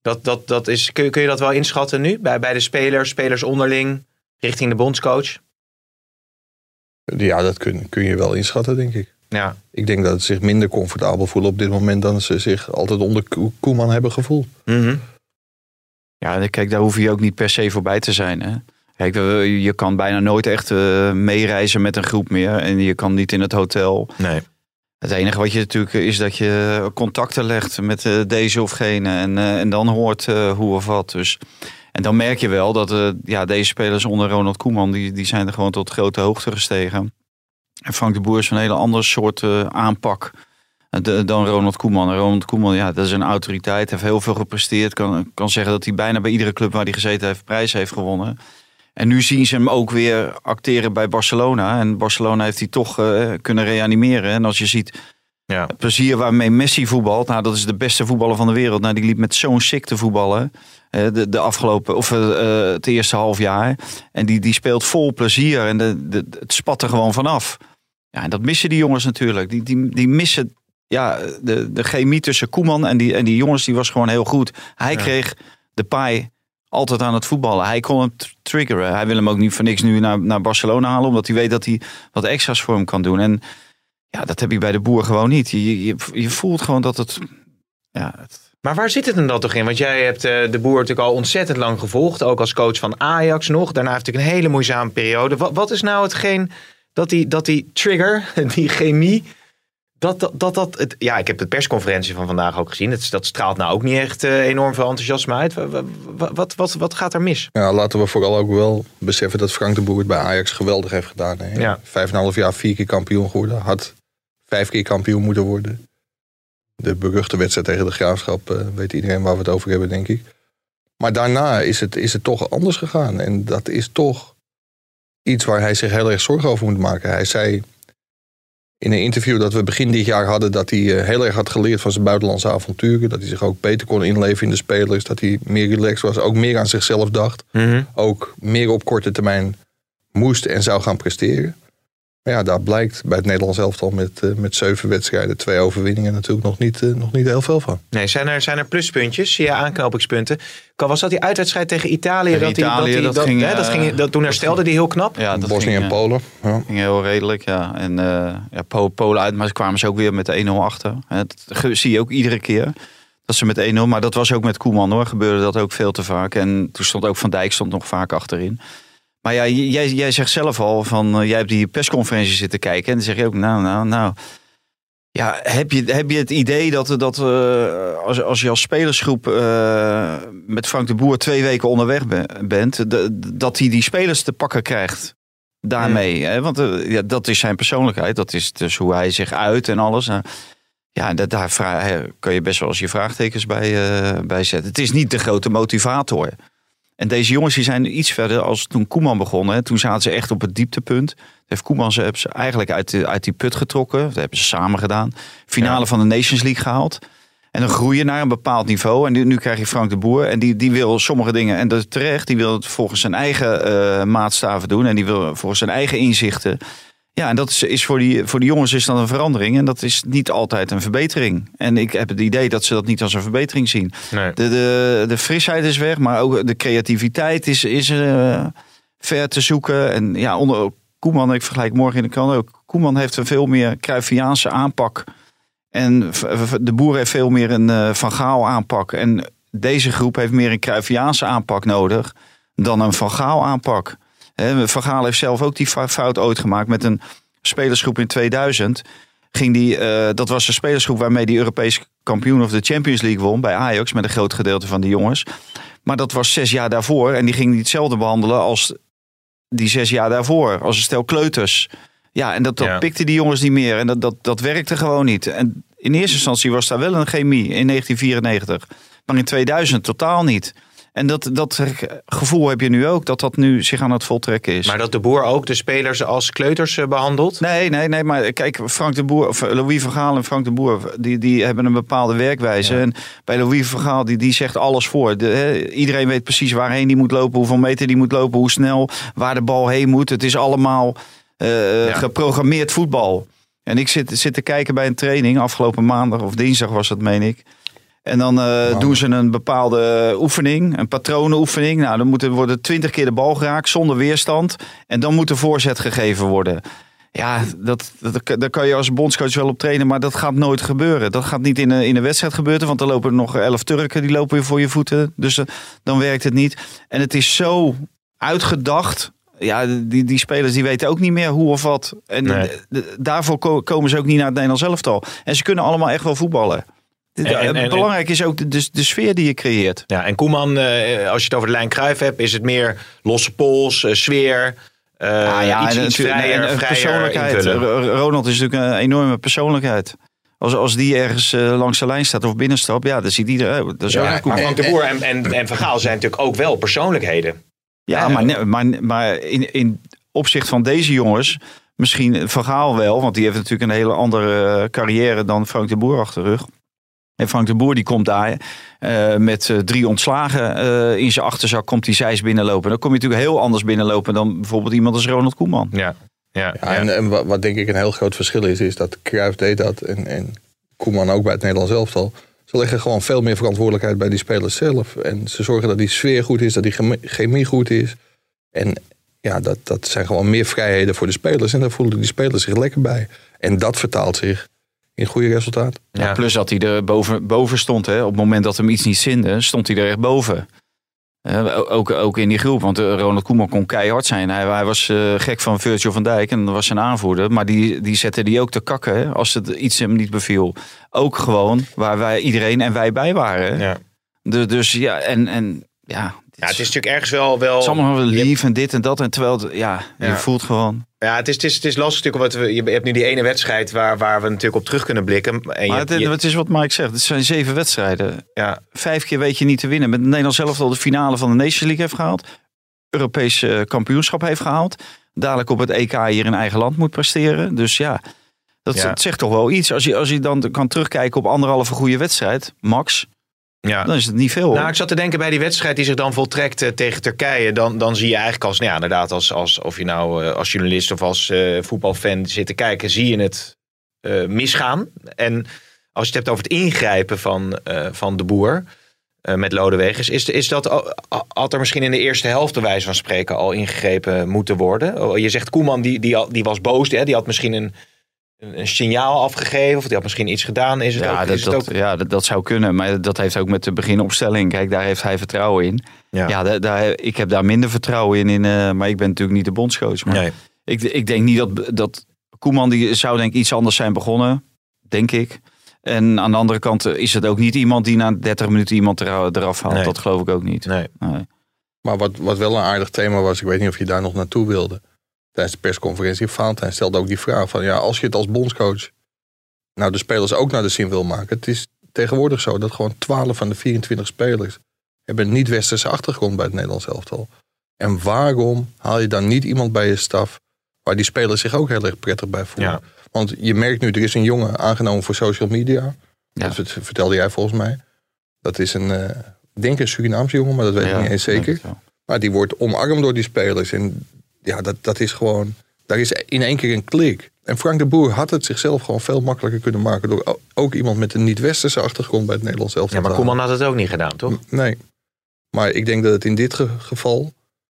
dat, dat, dat is kun, kun je dat wel inschatten nu? Bij, bij de spelers, spelers onderling, richting de bondscoach? Ja, dat kun, kun je wel inschatten, denk ik. Ja, Ik denk dat ze zich minder comfortabel voelen op dit moment dan ze zich altijd onder Ko- Koeman hebben gevoeld. Mhm. ja, kijk, daar hoef je ook niet per se voorbij te zijn. Hè? Kijk, je kan bijna nooit echt eh, meereizen met een groep meer. En je kan niet in het hotel. nee. Het enige wat je natuurlijk is dat je contacten legt met eh, deze of gene. En, eh, en dan hoort eh, hoe of wat. Dus, en dan merk je wel dat eh, ja, deze spelers onder Ronald Koeman... Die, die zijn er gewoon tot grote hoogte gestegen. En Frank de Boer is een hele ander soort eh, aanpak eh, dan Ronald Koeman. Ronald Koeman, ja, dat is een autoriteit. Heeft heel veel gepresteerd. Kan, kan zeggen dat hij bijna bij iedere club waar hij gezeten heeft... prijs heeft gewonnen. En nu zien ze hem ook weer acteren bij Barcelona. En Barcelona heeft hij toch kunnen reanimeren. En als je ziet Ja. het plezier waarmee Messi voetbalt. Nou, dat is de beste voetballer van de wereld. Nou, die liep met zo'n sick te voetballen. de, de afgelopen, of eh, eh, het eerste half jaar. En die, die speelt vol plezier. En de, de, het spat er gewoon vanaf. Ja, en dat missen die jongens natuurlijk. Die, die, die missen ja, de, de chemie tussen Koeman en die, en die jongens. Die was gewoon heel goed. Hij kreeg de paai altijd aan het voetballen. Hij kon hem triggeren. Hij wil hem ook niet voor niks nu naar, naar Barcelona halen. Omdat hij weet dat hij wat extra's voor hem kan doen. En ja, dat heb je bij de boer gewoon niet. Je, je, je voelt gewoon dat het... Ja, het Maar waar zit het hem dan toch in? Want jij hebt eh, de boer natuurlijk al ontzettend lang gevolgd. Ook als coach van Ajax nog. Daarna heeft hij een hele moeizame periode. Wat, wat is nou hetgeen dat die, dat die trigger, die chemie... Dat, dat, dat, dat het, ja, ik heb de persconferentie van vandaag ook gezien. Het, dat straalt nou ook niet echt eh, enorm veel enthousiasme uit. Wa- wa- wa- Wat, wat, wat, gaat er mis? Ja, laten we vooral ook wel beseffen dat Frank de Boer het bij Ajax geweldig heeft gedaan. Hè? Ja. Vijf en een half jaar, vier keer kampioen geworden. Had vijf keer kampioen moeten worden. De beruchte wedstrijd tegen de Graafschap, eh, weet iedereen waar we het over hebben, denk ik. Maar daarna is het, is het toch anders gegaan. En dat is toch iets waar hij zich heel erg zorgen over moet maken. Hij zei in een interview dat we begin dit jaar hadden... dat hij eh, heel erg had geleerd van zijn buitenlandse avonturen. Dat hij zich ook beter kon inleven in de spelers. Dat hij meer relaxed was, ook meer aan zichzelf dacht ook meer op korte termijn moest en zou gaan presteren. Maar ja, daar blijkt bij het Nederlands elftal met, eh, met zeven wedstrijden, twee overwinningen natuurlijk nog niet, eh, nog niet heel veel van. Nee, zijn er, zijn er pluspuntjes? Zie je aanknopingspunten? Kan- Was dat die uitwedstrijd tegen Italië? Dat, die- dat dat, ging, hè, dat eh, ging, dat, toen herstelde die heel knap. ja, dat Bosnië ging, en eh, Polen. Ja. ging heel redelijk, ja. En eh ja, Po- Polen uit, maar ze kwamen ze ook weer met de 1-0 achter. Hè, Dat zie je ook iedere keer. Dat ze met 1-0, maar dat was ook met Koeman hoor. Gebeurde dat ook veel te vaak. En toen stond ook Van Dijk stond nog vaak achterin. Maar ja, jij, jij zegt zelf al van, eh, jij hebt die persconferentie zitten kijken. En dan zeg je ook, nou, nou, nou. Ja, heb je, heb je het idee dat, dat eh, als, als je als spelersgroep eh, met Frank de Boer twee weken onderweg be- bent, de- dat hij die spelers te pakken krijgt daarmee? Hè? Want ja, dat is zijn persoonlijkheid, dat is dus hoe hij zich uit en alles. Ja, dat, daar kan je best wel eens je vraagtekens bij, bij zetten. Het is niet de grote motivator. En deze jongens die zijn iets verder als toen Koeman begon. Hè. Toen zaten ze echt op het dieptepunt. Heeft Koeman ze, ze eigenlijk uit, de, uit die put getrokken. Dat hebben ze samen gedaan. Finale van de Nations League gehaald. En dan groeien naar een bepaald niveau. En nu, nu krijg je Frank de Boer. En die, die wil sommige dingen, en dat is terecht, die wil het volgens zijn eigen eh, maatstaven doen. En die wil volgens zijn eigen inzichten. Ja, en dat is, is voor, die, voor die jongens is dat een verandering. En dat is niet altijd een verbetering. En ik heb het idee dat ze dat niet als een verbetering zien. Nee. De, de, de frisheid is weg, maar ook de creativiteit is, is eh, ver te zoeken. En ja, onder Koeman, ik vergelijk morgen in de krant ook. Koeman heeft een veel meer Cruyffiaanse aanpak. En de boer heeft veel meer een eh, Van Gaal aanpak. En deze groep heeft meer een Cruyffiaanse aanpak nodig dan een Van Gaal aanpak. Van Gaal heeft zelf ook die fout ooit gemaakt met een spelersgroep in 2000. Ging die, eh, dat was de spelersgroep waarmee die Europees kampioen of de Champions League won bij Ajax met een groot gedeelte van die jongens. Maar dat was zes jaar daarvoor en die ging niet hetzelfde behandelen als die zes jaar daarvoor, als een stel kleuters. Ja, en dat, dat Ja. pikte die jongens niet meer en dat, dat, dat werkte gewoon niet. En in eerste instantie was daar wel een chemie in 1994, maar in 2000 totaal niet. En dat, dat gevoel heb je nu ook, dat dat nu zich aan het voltrekken is. Maar dat de boer ook de spelers als kleuters eh, behandelt? Nee, nee, nee, maar kijk, Frank de Boer, of Louis van Gaal en Frank de Boer, die, die hebben een bepaalde werkwijze. En bij Louis van Gaal, die, die zegt alles voor. De, iedereen weet precies waarheen die moet lopen, hoeveel meter die moet lopen, hoe snel, waar de bal heen moet. Het is allemaal eh, Ja. geprogrammeerd voetbal. En ik zit, zit te kijken bij een training, afgelopen maandag of dinsdag was dat, meen ik. En dan eh, doen ze een bepaalde oefening, een patronenoefening. Nou, dan moet er worden twintig keer de bal geraakt zonder weerstand. En dan moet de voorzet gegeven worden. Ja, dat, dat, daar kan je als bondscoach wel op trainen, maar dat gaat nooit gebeuren. Dat gaat niet in een, in een wedstrijd gebeuren, want er lopen er nog elf Turken die lopen weer voor je voeten. Dus eh, dan werkt het niet. En het is zo uitgedacht. Ja, die, die spelers die weten ook niet meer hoe of wat. En Nee. daarvoor ko- komen ze ook niet naar het Nederlands elftal. En ze kunnen allemaal echt wel voetballen. En- en- en- Belangrijk is ook de, de, de sfeer die je creëert. Ja, en Koeman, eh, als je het over de lijn Cruijff hebt, is het meer losse pols, eh, sfeer. eh, Ah, ja, iets, en iets en persoonlijkheid. invullen. Ronald is natuurlijk een enorme persoonlijkheid. Als, als die ergens langs de lijn staat of binnenstapt, ja, dan ziet iedereen. oh, dat is ook Ja, maar Frank de Boer en, en, en Van Gaal zijn natuurlijk ook wel persoonlijkheden. Ja, maar, maar, maar in, in opzicht van deze jongens, misschien Van Gaal wel, want die heeft natuurlijk een hele andere carrière dan Frank de Boer achter de rug. En Frank de Boer die komt daar eh, met eh, drie ontslagen eh, in zijn achterzak, komt die zijs binnenlopen. Dan kom je natuurlijk heel anders binnenlopen dan bijvoorbeeld iemand als Ronald Koeman. Ja, ja, Ja, en, en wat, wat denk ik een heel groot verschil is, is dat Cruijff deed dat en, en Koeman ook bij het Nederlands elftal. Ze leggen gewoon veel meer verantwoordelijkheid bij die spelers zelf. En ze zorgen dat die sfeer goed is, dat die chemie- chemie goed is. En ja, dat, dat zijn gewoon meer vrijheden voor de spelers. En daar voelen die spelers zich lekker bij. En dat vertaalt zich in goede. Ja, Ja. plus dat hij er boven, boven stond. Hè. Op het moment dat hem iets niet zinde, stond hij er echt boven. Ook, ook in die groep, want eh, Ronald Koeman kon keihard zijn. Hij, hij was eh, gek van Virgil van Dijk en dat was zijn aanvoerder. Maar die, die zette die ook te kakken hè, als het iets hem niet beviel. Ook gewoon waar wij iedereen en wij bij waren. ja. De, dus ja, en, en ja, ja, het is natuurlijk ergens wel... wel het is allemaal wel lief en dit en dat. En terwijl, het- ja, je Ja. voelt gewoon. Ja, het is, het is, het is lastig natuurlijk. Wat we, je hebt nu die ene wedstrijd waar, waar we natuurlijk op terug kunnen blikken. En Maar je, het, je- het is wat Mike zegt, het zijn zeven wedstrijden. ja, vijf keer weet je niet te winnen. Met Nederland zelf al de finale van de Nations League heeft gehaald. Europees kampioenschap heeft gehaald. Dadelijk op het EK hier in eigen land moet presteren. Dus ja, dat, Ja. dat zegt toch wel iets. Als je, als je dan kan terugkijken op anderhalve goede wedstrijd, max, ja. dan is het niet veel. Nou, ik zat te denken bij die wedstrijd die zich dan voltrekt eh, tegen Turkije. Dan, dan zie je eigenlijk als, nou ja, inderdaad, als, als, of je nou eh, als journalist of als eh, voetbalfan zit te kijken, zie je het misgaan. En als je het hebt over het ingrijpen van, van de boer met Lodewegers, is, is dat, had er misschien in de eerste helft, wijze van spreken, al ingegrepen moeten worden? Oh, Je zegt Koeman, die, die, al- die was boos, hè? die had misschien een, een, een signaal afgegeven? Of die had misschien iets gedaan? Is het Ja, ook, dat, is het dat, ook... ja dat, dat zou kunnen. Maar dat heeft ook met de beginopstelling. Kijk, daar heeft hij vertrouwen in. Ja. Ja, daar, daar- ik heb daar minder vertrouwen in. in eh, maar ik ben natuurlijk niet de bondscoach. Maar Nee. ik, ik denk niet dat, dat Koeman die zou denk ik iets anders zijn begonnen. Denk ik. En aan de andere kant is het ook niet iemand die na 30 minuten iemand er- eraf haalt. Nee. Dat geloof ik ook niet. Nee. Nee. Maar wat, wat wel een aardig thema was, ik weet niet of je daar nog naartoe wilde. Tijdens de persconferentie, Valentijn stelde ook die vraag van... ja, als je het als bondscoach nou de spelers ook naar de zin wil maken... het is tegenwoordig zo dat gewoon 12 van de 24 spelers... hebben een niet-westerse achtergrond bij het Nederlands elftal. En waarom haal je dan niet iemand bij je staf... waar die spelers zich ook heel erg prettig bij voelen? Ja. Want je merkt nu, er is een jongen aangenomen voor social media. Ja. Dat vert- vertelde jij volgens mij. Dat is een, ik denk een Surinaamse jongen, maar dat weet ik niet eens zeker. Maar die wordt omarmd door die spelers. En ja, dat, dat is gewoon. Daar is in één keer een klik. En Frank de Boer had het zichzelf gewoon veel makkelijker kunnen maken. door ook iemand met een niet-westerse achtergrond bij het Nederlands elftal Ja, maar te halen. Koeman had het ook niet gedaan, toch? Nee. Maar ik denk dat het in dit ge- geval.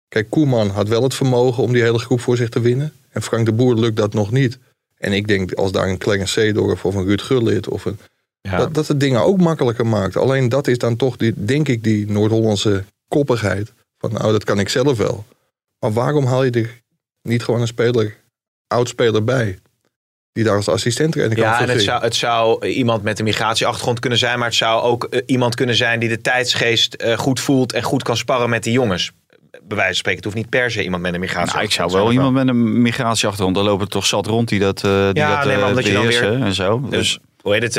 Kijk, Koeman had wel het vermogen om die hele groep voor zich te winnen. En Frank de Boer lukt dat nog niet. En ik denk als daar een Clarence Seedorf of een Ruud Gullit of een Ja. dat, dat het dingen ook makkelijker maakt. Alleen dat is dan toch, die, denk ik, die Noord-Hollandse koppigheid. Van nou, dat kan ik zelf wel. Maar waarom haal je er niet gewoon een speler, oud-speler bij? Die daar als assistent trainer kan Ja, en het zou, het zou iemand met een migratieachtergrond kunnen zijn, maar het zou ook eh, iemand kunnen zijn die de tijdsgeest eh, goed voelt en goed kan sparren met die jongens. Bij wijze van spreken, het hoeft niet per se iemand met een Nou, migratieachtergrond ik zou wel iemand met een migratieachtergrond. Daar lopen toch zat rond die dat, eh die Ja, dat nee, maar eh, omdat je dan weer- en zo. Dus, Dus, hoe heet het?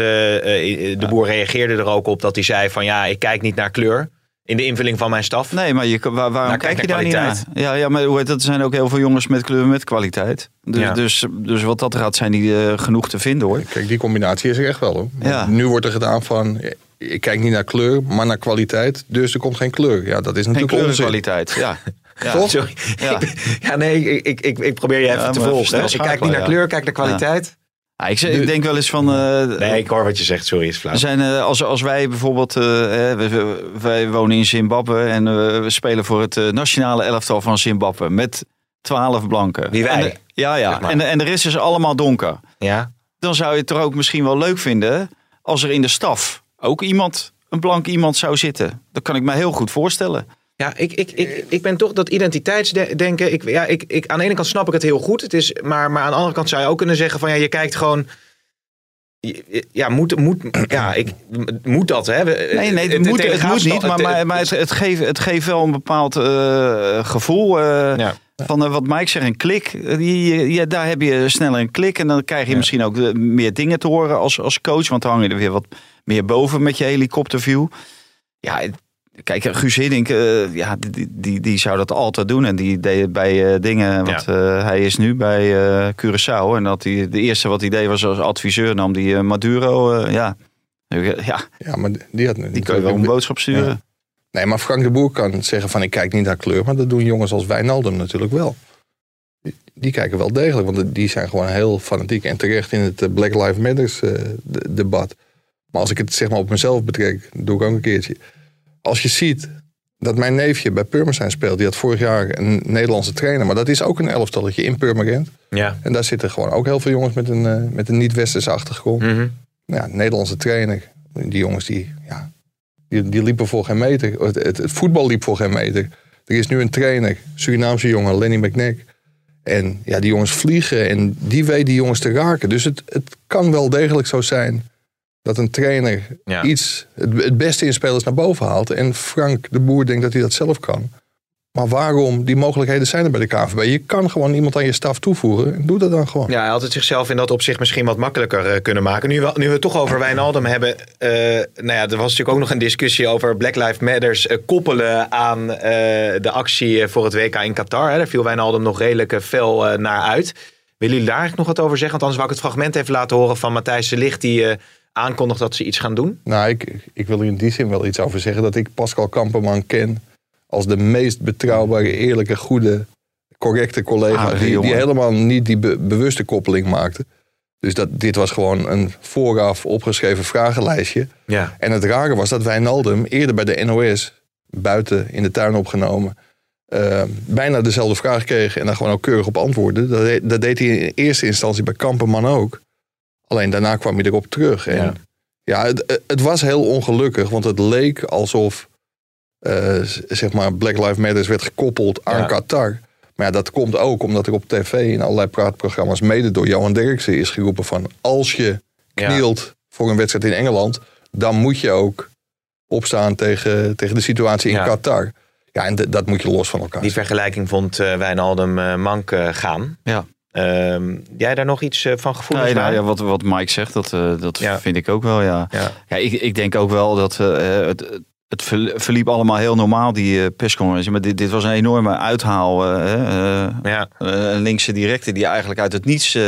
de boer reageerde er ook op dat hij zei van ja, ik kijk niet naar kleur in de invulling van mijn staf. nee, maar je, waar- waarom Nou, kijk kijk je daar naar niet naar? kwaliteit. Ja, ja, maar hoe heet dat? Er zijn ook heel veel jongens met kleur met kwaliteit. Dus, Ja. dus, dus wat dat gaat, zijn die eh, genoeg te vinden hoor. Kijk, die combinatie is er echt wel hoor. Ja. Nu wordt er gedaan van, eh, ik kijk niet naar kleur, maar naar kwaliteit. Dus er komt geen kleur. Ja, dat is Geen natuurlijk onzin. kleurenkwaliteit. Ja. Ja. Toch? Sorry. Ja. Ja, nee, ik, ik, ik, probeer je even Ja, te volgen. Ik kijk niet naar ja. kleur, kijk naar kwaliteit. Ja, ik, denk wel eens van. eh, Nee, ik hoor wat je zegt, sorry, is flauw. Zijn, eh, als, als wij bijvoorbeeld, eh, hè, we- we- wij wonen in Zimbabwe en eh, we spelen voor het eh, nationale elftal van Zimbabwe met 12 blanken. Wie wij? En de- ja, ja. Zeg maar. En, en de rest is allemaal donker. Ja? Dan zou je het toch ook misschien wel leuk vinden als er in de staf ook iemand, een blank iemand zou zitten. Dat kan ik me heel goed voorstellen. Ja, ik, ik, ik, ik ben toch dat identiteitsdenken. Ik, ja, ik, ik, aan de ene kant snap ik het heel goed. Het is, maar, maar aan de andere kant zou je ook kunnen zeggen: van ja, je kijkt gewoon. Ja, moet, moet, ja, ik, moet dat, hè? Nee, nee, het, moet, het moet niet, maar, maar, maar het, het, geeft, het geeft wel een bepaald eh, gevoel. eh, Ja. Van eh, wat Mike zegt, een klik. Die- ja, daar heb je sneller een klik. En dan krijg je misschien ook meer dingen te horen als, als coach. Want dan hang je er weer wat meer boven met je helikopterview. Ja, kijk, Guus Hiddink, eh, ja, die, die, die zou dat altijd doen. En die deed het bij eh, dingen. Want eh, hij is nu bij eh Curaçao. En dat hij, de eerste wat hij deed was als adviseur nam die Maduro. eh, ja. ja, Ja, maar die had die kun je wel een boodschap sturen. Ja. Nee, maar Frank de Boer kan zeggen van ik kijk niet naar kleur. Maar dat doen jongens als Wijnaldum natuurlijk wel. Die, die kijken wel degelijk. Want die zijn gewoon heel fanatiek en terecht in het Black Lives Matters eh, de- debat. Maar als ik het zeg maar op mezelf betrek, doe ik ook een keertje. Als je ziet dat mijn neefje bij Purmerend speelt. Die had vorig jaar een Nederlandse trainer. Maar dat is ook een elftalletje in Purmerend. Ja. En daar zitten gewoon ook heel veel jongens met een, eh, met een niet-westerse achtergrond. Mhm. Ja, Nederlandse trainer. Die jongens die, ja, die, die liepen voor geen meter. Het, het, het voetbal liep voor geen meter. Er is nu een trainer, Surinaamse jongen, Lenny McNack. En ja, die jongens vliegen en die weet die jongens te raken. Dus het, het kan wel degelijk zo zijn dat een trainer Ja. iets, het, het beste in spelers naar boven haalt. En Frank de Boer denkt dat hij dat zelf kan. Maar waarom? Die mogelijkheden zijn er bij de KVB. Je kan gewoon iemand aan je staf toevoegen. En doe dat dan gewoon. Ja, hij had het zichzelf in dat opzicht misschien wat makkelijker eh, kunnen maken. Nu we, nu we het toch over Wijnaldum hebben. eh, nou ja, er was natuurlijk ook nog een discussie over Black Lives Matters eh, koppelen aan eh, de actie voor het WK in Qatar. Hè. Daar viel Wijnaldum nog redelijk fel naar uit. Willen jullie daar eigenlijk nog wat over zeggen? Want anders wou ik het fragment even laten horen van Matthijs de Ligt... die eh, aankondigt dat ze iets gaan doen. Nou, ik, ik wil er in die zin wel iets over zeggen. Dat ik Pascal Kamperman ken als de meest betrouwbare, eerlijke, goede, correcte collega. Die, die helemaal niet die be- bewuste koppeling maakte. Dus dat, dit was gewoon een vooraf opgeschreven vragenlijstje. Ja. En het rare was dat Wijnaldum eerder bij de NOS, buiten in de tuin opgenomen, eh, bijna dezelfde vraag kreeg en daar gewoon ook keurig op antwoordde. Dat, dat deed hij in eerste instantie bij Kamperman ook. Alleen daarna kwam hij erop terug. En Ja. ja, het, het was heel ongelukkig, want het leek alsof eh, zeg maar Black Lives Matter werd gekoppeld aan Ja. Qatar. Maar ja, dat komt ook omdat er op tv in allerlei praatprogramma's, mede door Johan Derksen, is geroepen van als je Ja. knielt voor een wedstrijd in Engeland, dan moet je ook opstaan tegen, tegen de situatie in Ja. Qatar. Ja, en dat moet je los van elkaar. Die vergelijking vond eh, Wijnaldum eh, Mank gaan. Ja. Ehm, jij daar nog iets eh, van gevoeld? Nee, nou, ja, wat, wat Mike zegt, dat, eh, dat Ja. vind ik ook wel, ja. Ja. Ja, ik, ik denk ook wel dat eh, het, het ver- verliep allemaal heel normaal, die eh, persconferentie. Maar dit, dit was een enorme uithaal. Ja. een linkse directe die eigenlijk uit het niets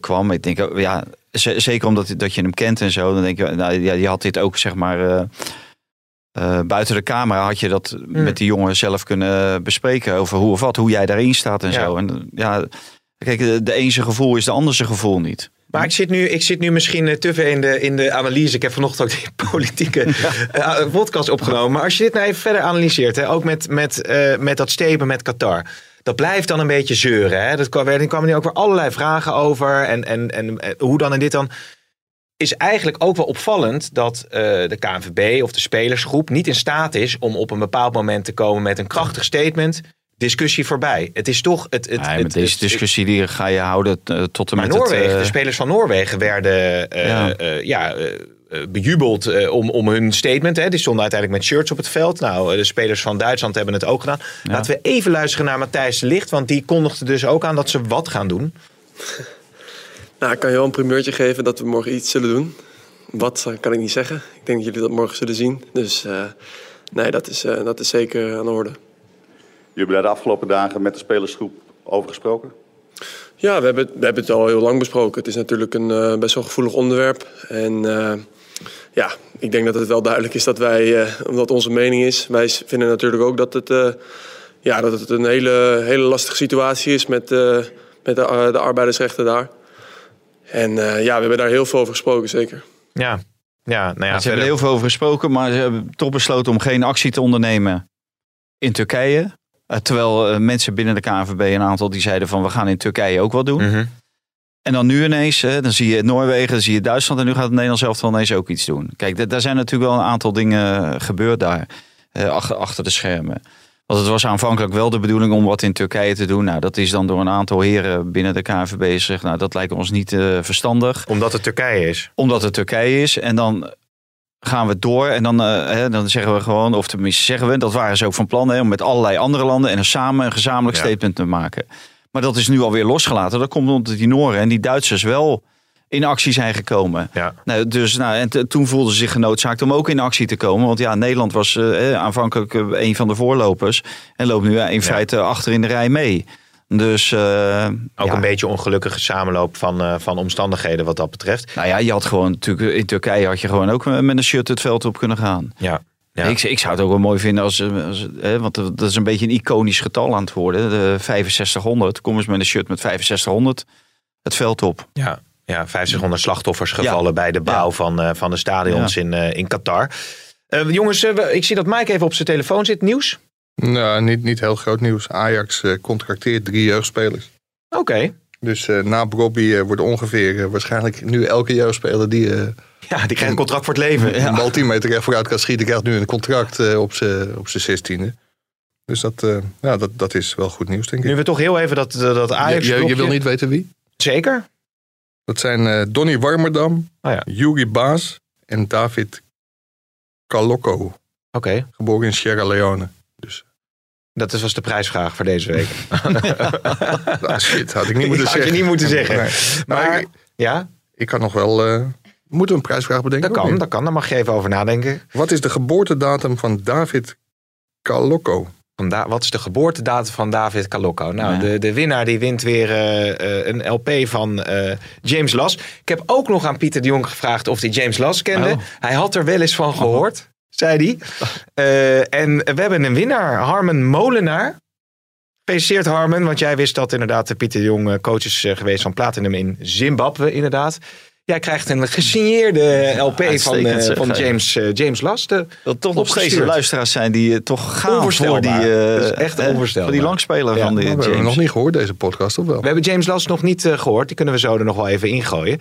kwam. Ik denk, ja, zeker omdat dat je hem kent en zo. Dan denk je, nou, ja, je had dit ook, zeg maar... buiten de camera had je dat met die jongen zelf kunnen bespreken over hoe of wat, hoe jij daarin staat en Ja. zo. En ja, kijk, de, de ene zijn gevoel is de ander zijn gevoel niet. Maar ik zit nu, ik zit nu misschien eh, te veel in de, in de analyse. Ik heb vanochtend ook die politieke eh, podcast opgenomen. Maar als je dit nou even verder analyseert, hè, ook met, met, eh, met dat stepen met Qatar. Dat blijft dan een beetje zeuren. Hè? Dat kwam, er kwamen nu ook weer allerlei vragen over. En, en, en eh, hoe dan en dit dan. Is eigenlijk ook wel opvallend dat eh, de KNVB of de spelersgroep niet in staat is om op een bepaald moment te komen met een krachtig statement. Discussie voorbij. Het is toch. Het, het, Ja, het, deze het- discussie die ga je houden eh, tot en maar met Noorwegen, het... eh, de spelers van Noorwegen werden eh, Ja. bejubeld eh, om, om hun statement. Hè. Die stonden uiteindelijk met shirts op het veld. Nou, de spelers van Duitsland hebben het ook gedaan. Laten we even luisteren naar Matthijs Ligt. Want die kondigde dus ook aan dat ze wat gaan doen. Nou, ik kan je wel een primeurtje geven dat we morgen iets zullen doen. Wat eh, kan ik niet zeggen. Ik denk dat jullie dat morgen zullen zien. Dus eh, nee, dat is, eh, dat is zeker aan de orde. Jullie hebben daar de afgelopen dagen met de spelersgroep over gesproken? Ja, we hebben, het, we hebben het al heel lang besproken. Het is natuurlijk een eh, best wel gevoelig onderwerp. En eh, ja, ik denk dat het wel duidelijk is dat wij, eh, omdat onze mening is, wij vinden natuurlijk ook dat het, eh, ja, dat het een hele, hele lastige situatie is met, eh, met de, de arbeidersrechten daar. En eh, ja, we hebben daar heel veel over gesproken, zeker. Ja, ja nou ja, ze hebben er heel veel over gesproken, maar ze hebben toch besloten om geen actie te ondernemen in Turkije. Eh, terwijl eh, mensen binnen de KNVB, een aantal, die zeiden van we gaan in Turkije ook wat doen. Mhm. En dan nu ineens, dan zie je Noorwegen, dan zie je Duitsland en nu gaat het Nederlands elftal ineens ook iets doen. Kijk, daar zijn natuurlijk wel een aantal dingen gebeurd daar, eh, achter, achter de schermen. Want het was aanvankelijk wel de bedoeling om wat in Turkije te doen. Nou, dat is dan door een aantal heren binnen de KNVB gezegd, nou, dat lijkt ons niet eh, verstandig Omdat het Turkije is. omdat het Turkije is. En dan gaan we door en dan, eh, hè, dan zeggen we gewoon, of tenminste zeggen we, dat waren ze ook van plan, hè, om met allerlei andere landen en een samen een gezamenlijk Ja. statement te maken. Maar dat is nu alweer losgelaten. Dat komt omdat die Noren en die Duitsers wel in actie zijn gekomen. Ja. Nou, dus, nou, en toen voelden ze zich genoodzaakt om ook in actie te komen. Want ja, Nederland was eh, aanvankelijk eh, een van de voorlopers. En loopt nu eh, in feite achter in de rij mee. Dus eh, Ook ja. een beetje ongelukkige samenloop van, eh, van omstandigheden wat dat betreft. Nou ja, je had gewoon natuurlijk in Turkije had je gewoon ook met een shirt het veld op kunnen gaan. Ja. Ja. Ik, ik zou het ook wel mooi vinden als, eh, als hè, want dat is een beetje een iconisch getal aan het worden. De 6500. Kom eens met een shirt met 6500 het veld op. Ja, ja 500 slachtoffers gevallen bij de bouw van, eh, van de stadions in, eh, in Qatar. Eh, jongens, eh, ik zie dat Mike even op zijn telefoon zit. Nieuws? Nou, niet, niet heel groot nieuws. Ajax eh, contracteert drie jeugdspelers. Oké. Dus eh, na Bobby eh, wordt ongeveer waarschijnlijk nu elke jeugdspeler die Ja, die krijgt een contract voor het leven. een bal 10 meter recht vooruit kan schieten, krijgt nu een contract op zijn op. Dus dat, ja, dat, dat is wel goed nieuws, denk ik. Nu we toch heel even dat, dat Ajax... je, je, je wil niet weten wie? Zeker? Dat zijn Donny Warmerdam, Oh ja. Yuri Baas en David Kaloko, Oké. geboren in Sierra Leone. Dus Dat is- was de prijsvraag voor deze week. ah, shit, had ik niet moeten Had je zeggen. niet moeten zeggen. Nee. Maar, Maar ik, ja, ik kan nog wel... eh, moeten we een prijsvraag bedenken? dat kan, dat kan. Daar mag je even over nadenken. Wat is de geboortedatum van David? Vanda- wat is de geboortedatum van David Kaloko? Nou, Ja. de, de winnaar die wint weer eh, eh, een LP van eh, James Las. Ik heb ook nog aan Pieter de Jong gevraagd of hij James Las kende. Oh. Hij had er wel eens van gehoord, zei hij. Eh, en we hebben een winnaar, Harmen Molenaar. Gefeliciteerd Harmen, want jij wist dat inderdaad Pieter de Jong eh, coach is eh, geweest van Platinum in Zimbabwe inderdaad. Jij krijgt een gesigneerde LP van, eh, van James, eh, James Las. De, Dat toch nog steeds luisteraars zijn die toch gaan voor die, eh, Dat is echt onvoorstelbaar. voor die langspeler Ja, van die Nou, we hebben hem James. nog niet gehoord, deze podcast, of wel? We hebben James Las nog niet eh, gehoord. Die kunnen we zo er nog wel even ingooien.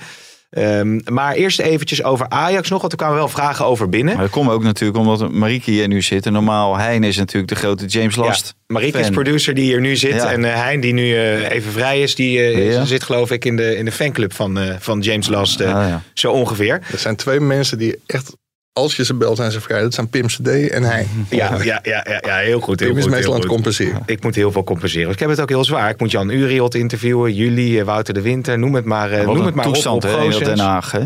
Ehm, maar eerst eventjes over Ajax nog, want er kwamen wel vragen over binnen. Maar dat komt ook natuurlijk omdat Marieke hier nu zit. En normaal, Hein is natuurlijk de grote James Last. Ja, Marieke is producer die hier nu zit. Ja. En eh, Hein, die nu eh, even vrij is, die eh, Ja. zit geloof ik in de, in de fanclub van, eh, van James Last. eh, Ah, ja. Zo ongeveer. Er zijn twee mensen die echt, als je ze belt, zijn ze vrij. Dat zijn Pim CD en hij. Ja, ja, ja, ja, ja heel goed. Heel Pim is goed, meestal aan het compenseren. Ik moet heel veel compenseren. Dus ik heb het ook heel zwaar. Ik moet Jan Uriot interviewen, jullie, eh, Wouter de Winter, noem het maar, eh, noem het maar op, toestand op hè, in. Den Haag. Hè?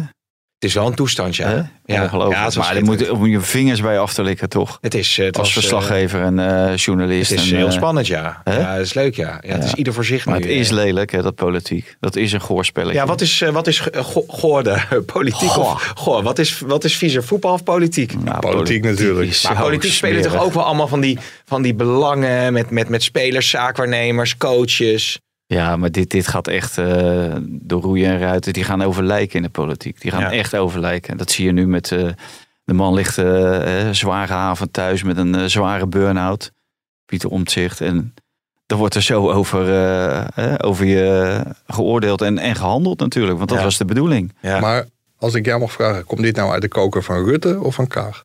Het is wel een toestand, ja. Hè? Ja, Ongelooflijk. ja, het maar daar moet, moet je vingers bij af te likken, toch? Het is, eh, het Als was, eh, verslaggever en eh, journalist. Het is en, heel eh, spannend, ja. hè? Ja, dat is leuk, ja. ja, Het is ieder voor zich Maar nu. het is eh. lelijk, hè, dat politiek. Dat is een goorspelletje. Ja, wat is, eh, wat is go- goorde? Politiek of goor? Wat is, wat is viezer, voetbal of politiek? Nou, Politiek natuurlijk. is Maar politiek spelen toch ook wel allemaal van die, van die belangen met, met, met spelers, zaakwaarnemers, coaches. Ja, maar dit, dit gaat echt eh door roeien en ruiten. Die gaan overlijken in de politiek. Die gaan Ja. echt overlijken. Dat zie je nu met eh, de man ligt eh, eh, zware haven thuis met een eh, zware burn-out. Pieter Omtzigt. En er wordt er zo over, over je geoordeeld en, en gehandeld natuurlijk. Want dat Ja. was de bedoeling. Ja. Maar als ik jou mag vragen, komt dit nou uit de koker van Rutte of van Kaag?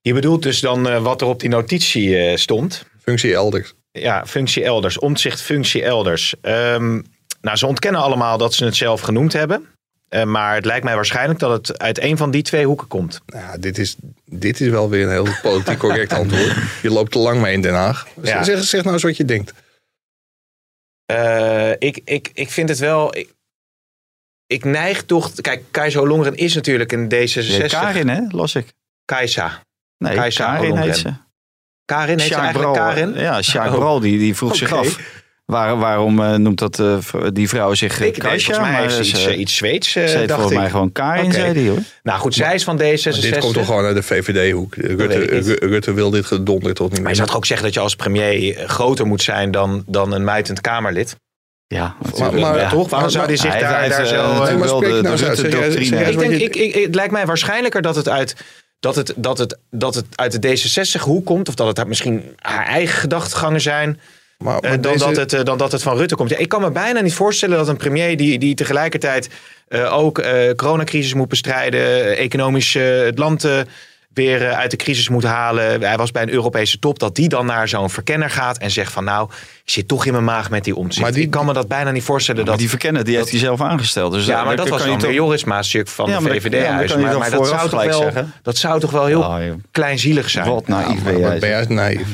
Je bedoelt dus dan eh, wat er op die notitie eh, stond. Functie elders. Ja, functie elders. Omzicht functie elders. Ehm, nou, ze ontkennen allemaal dat ze het zelf genoemd hebben. Eh, maar het lijkt mij waarschijnlijk dat het uit een van die twee hoeken komt. Nou, ja, dit, is, dit is wel weer een heel politiek correct antwoord. Je loopt te lang mee in Den Haag. Ja. Zeg, zeg nou eens wat je denkt. Eh, ik, ik, ik vind het wel. Ik, ik neig toch. Kijk, Kajsa Longren is natuurlijk een D66. Karin, hè? Las ik. Kajsa. Nee, Kajsa Karin Ollongren. heet ze. Karin heet eigenlijk Bral, Karin? Ja, Sjaak Oh. Bral die, die vroeg zich af. Waar, waarom eh, noemt dat, eh, die vrouw zich uh, Ik, nee, volgens mij heeft ze iets, eh, iets Zweeds, dacht volgens ik. mij gewoon Karin, zei die hoor. Nou goed, zij is van D66. Dit komt toch gewoon uit de VVD-hoek. Rutte, Rutte wil dit gedonder niet Maar meer. je zou toch ook zeggen dat je als premier groter moet zijn dan, dan een muitend Kamerlid? Ja, Maar, maar, Ja, toch? Waarom zou die zich daar, daar zo... maar spreek de, de nou eens ik denk, ik, het lijkt mij waarschijnlijker dat het uit, dat het, dat het, dat het uit de D66-hoek komt. Of dat het misschien haar eigen gedachtegangen zijn. maar, eh, dan, deze- dat het, eh, dan dat het van Rutte komt. Ja, ik kan me bijna niet voorstellen dat een premier die, die tegelijkertijd eh, ook coronacrisis moet bestrijden. economisch het land weer eh, uit de crisis moet halen. Hij was bij een Europese top. Dat die dan naar zo'n verkenner gaat en zegt van nou, ik zit toch in mijn maag met die. Maar die- ik kan me dat bijna niet voorstellen. Dat, die verkennen, die heeft hij zelf aangesteld. Dus ja, maar dat was dan weer Joris van Ja, de VVD. ja, maar dat maar, maar zou toch gelijk wel, zeggen? dat zou toch wel heel Ah, kleinzielig zijn. Wat naïef ben jij. ben jij naïef.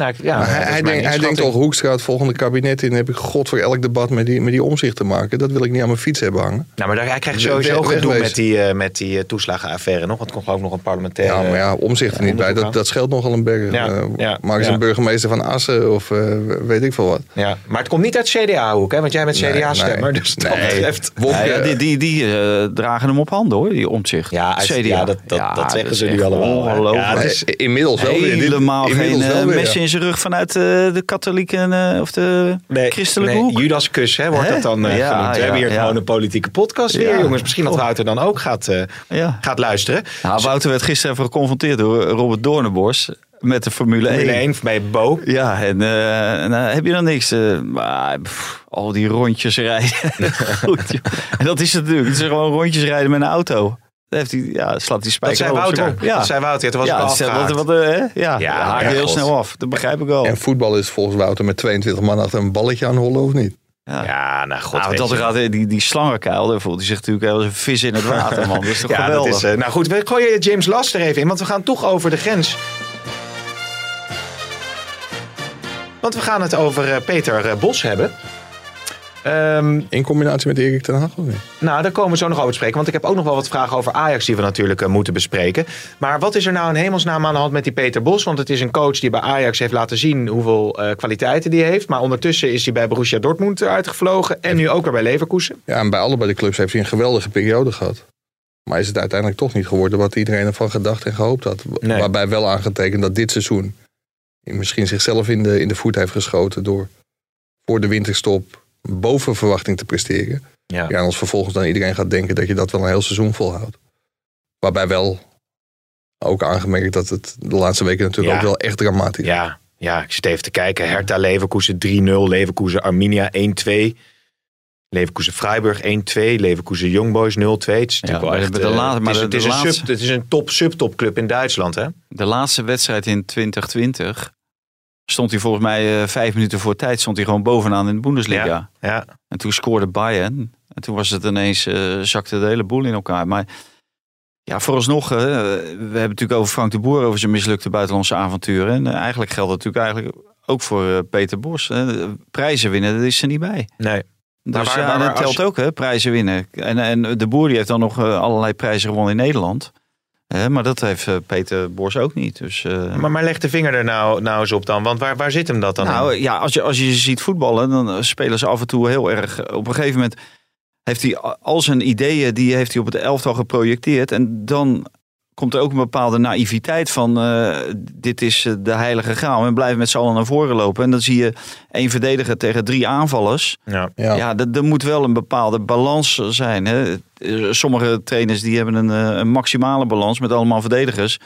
Nou, ja, Maar hij, is hij, denkt, hij denkt inschatting. toch, Hoekstra het volgende kabinet in. heb ik god voor elk debat met die, met die omzicht te maken. Dat wil ik niet aan mijn fiets hebben hangen. Nou, maar daar, hij krijgt sowieso we- gedoe met die, eh, met die eh, toeslagenaffaire nog. Want er komt geloof ik nog een parlementaire... Ja, maar ja, omzicht er niet bij. Dat, dat scheelt nogal een berg. Ja, Eh, ja, maak eens ja. een burgemeester van Assen of eh, weet ik veel wat. Ja, maar het komt niet uit CDA-hoek, hè? Want jij bent Nee, CDA-stemmer, nee. dus dat Nee. betreft... Ja, die die, die eh, dragen hem op handen hoor, die omzicht. Ja, uit- CDA. ja, dat- dat- dat zeggen is ze nu allemaal. Ja, maar is- inmiddels wel weer. Helemaal geen wel weer, mes ja. in zijn rug vanuit eh, de katholieke eh, of de christelijke nee, hoek. Judas kus, hè, wordt Hè? dat dan eh, Ja, genoemd. We ja, hebben hier ja. gewoon een politieke podcast weer, Ja. jongens. Misschien dat Wouter dan ook gaat, eh, Ja. gaat luisteren. Nou, Wouter werd gisteren even geconfronteerd door Robert Doornbos met de Formule 1. Formule 1 bij Bo. Ja, en eh, nou, heb je dan niks? eh, maar pff, al die rondjes rijden. Goed, joh. En dat is het natuurlijk. Het is gewoon rondjes rijden met een auto. Dan heeft hij, ja, slaat hij spijker Dat zijn Wouter. Ja. Dat zei Wouter. Toen was ja, stel, wat, eh, hè? ja, Ja, ja, haak je ja, heel God. snel af. Dat begrijp ik wel. En voetbal is volgens Wouter met 22 man achter een balletje aan hollen of niet? Ja. Ja, nou god. Nou, dat gaat, die, die slangenkuil, daar voelt hij zich natuurlijk als een vis in het water, man. Dat is toch Ja, geweldig? dat is, eh, nou goed, we gooien James Last er even in, want we gaan toch over de grens. Want we gaan het over eh, Peter Bos hebben. Ehm, In combinatie met Erik ten Hag of niet? nou, daar komen we zo nog over te spreken. Want ik heb ook nog wel wat vragen over Ajax die we natuurlijk eh, moeten bespreken. Maar wat is er nou in hemelsnaam aan de hand met die Peter Bos? Want het is een coach die bij Ajax heeft laten zien hoeveel eh, kwaliteiten die heeft. Maar ondertussen is hij bij Borussia Dortmund uitgevlogen. En nu ook weer bij Leverkusen. Ja, en bij allebei de clubs heeft hij een geweldige periode gehad. Maar is het uiteindelijk toch niet geworden wat iedereen ervan gedacht en gehoopt had. Nee. Waarbij wel aangetekend dat dit seizoen misschien zichzelf in de, in de voet heeft geschoten door voor de winterstop boven verwachting te presteren. Ja. Ja, en als vervolgens dan iedereen gaat denken dat je dat wel een heel seizoen volhoudt. Waarbij wel ook aangemerkt dat het de laatste weken natuurlijk Ja. ook wel echt dramatisch is. Ja, ja, ik zit even te kijken. Hertha Leverkusen 3-0. Leverkusen Arminia 1-2. Leverkusen Freiburg 1-2. Leverkusen Young Boys 0-2. Het is Ja, natuurlijk wel maar echt, de- eh, laatste- het maar is- de- het is de een laatste- sub- Het is een top subtopclub in Duitsland, hè? De laatste wedstrijd in 2020 stond hij volgens mij eh, vijf minuten voor tijd stond hij gewoon bovenaan in de Bundesliga. Ja, ja. En toen scoorde Bayern. En toen was het ineens, eh, zakte de hele boel in elkaar. Maar ja, vooralsnog, eh, we hebben natuurlijk over Frank de Boer, over zijn mislukte buitenlandse avonturen. En eigenlijk geldt het natuurlijk eigenlijk ook voor Peter Bos. prijzen winnen, dat is er niet bij. Nee. Dus Maar waar- ja, waar- dat waar- telt je- ook, hè, prijzen winnen. En, en de Boer die heeft dan nog allerlei prijzen gewonnen in Nederland. Maar dat heeft eh, Peter Bos ook niet. Dus, eh, Maar, maar leg de vinger er nou, nou eens op dan. Want waar, waar zit hem dat dan nou in? ja, als je, als je ziet voetballen, dan eh, spelen ze af en toe heel erg. Op een gegeven moment heeft hij al zijn ideeën, die heeft hij op het elftal geprojecteerd. En dan komt er ook een bepaalde naïviteit van eh, dit is eh, de heilige graal. En blijven met z'n allen naar voren lopen. En dan zie je één verdediger tegen drie aanvallers. Ja. Ja. Ja, er er moet wel een bepaalde balans zijn. Hè. Eh, Sommige trainers die hebben een, eh, een maximale balans met allemaal verdedigers.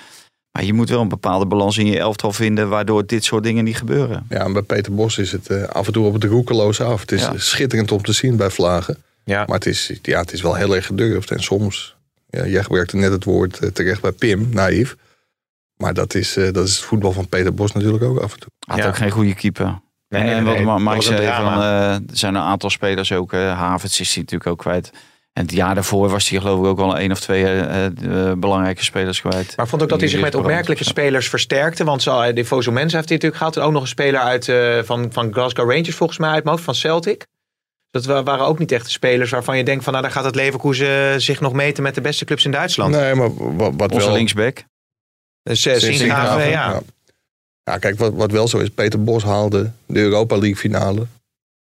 Maar je moet wel een bepaalde balans in je elftal vinden... waardoor dit soort dingen niet gebeuren. Ja, en bij Peter Bos is het eh, af en toe op het roekeloos af. Het is Ja. schitterend om te zien bij Vlagen. Ja. Maar het is, ja, het is wel heel erg gedurfd. En soms, ja, jij gebruikte net het woord eh, terecht bij Pim, naïef. Maar dat is, eh, dat is het voetbal van Peter Bos natuurlijk ook af en toe. Had Ja. ook geen goede keeper. Nee, en, nee, en wat nee, Mike zei, van, eh, er zijn een aantal spelers ook. eh Havertz is hij natuurlijk ook kwijt. En het jaar daarvoor was hij geloof ik ook al één of twee belangrijke spelers kwijt. Maar ik vond ook dat hij zich met opmerkelijke spelers versterkte. Want zo, de Foso Mensa heeft hij natuurlijk gehad. En ook nog een speler uit, eh, van, van Glasgow Rangers volgens mij uit mijn hoofd, van Celtic. Dat wa- waren ook niet echt de spelers waarvan je denkt van... nou, daar gaat het Leverkusen zich nog meten met de beste clubs in Duitsland. Nee, maar wat, wat Onze wel... linksback. Uh, Sinkgraven, ja. ja. Ja, kijk, wat, wat wel zo is, Peter Bos haalde de Europa League finale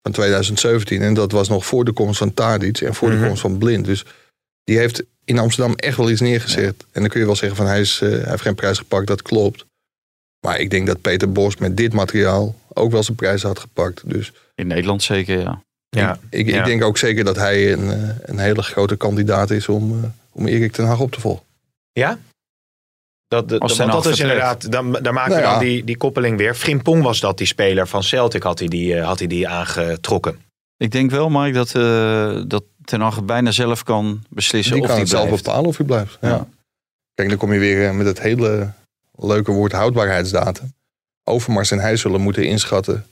van 2017. En dat was nog voor de komst van Tadic en voor Mhm. de komst van Blind. Dus die heeft in Amsterdam echt wel iets neergezet. En dan kun je wel zeggen van hij, is, eh, hij heeft geen prijs gepakt, dat klopt. Maar ik denk dat Peter Bos met dit materiaal ook wel zijn prijs had gepakt. Dus In Nederland zeker, ja. Ja. ik, Ja. ik denk ook zeker dat hij een, eh, een hele grote kandidaat is om, eh, om Erik ten Hag op te volgen. Ja? Dat, dat, Als want Ten dat is inderdaad, dan, daar maken Nou we dan ja. die, die koppeling weer. Frimpong was dat, die speler van Celtic had hij die, eh, had hij die aangetrokken. Ik denk wel, Mike, dat, eh dat Ten Hag bijna zelf kan beslissen Die of kan hij het zelf bepalen of hij blijft. Ja. Ja. Kijk, dan kom je weer met het hele leuke woord houdbaarheidsdatum. Overmars en hij zullen moeten inschatten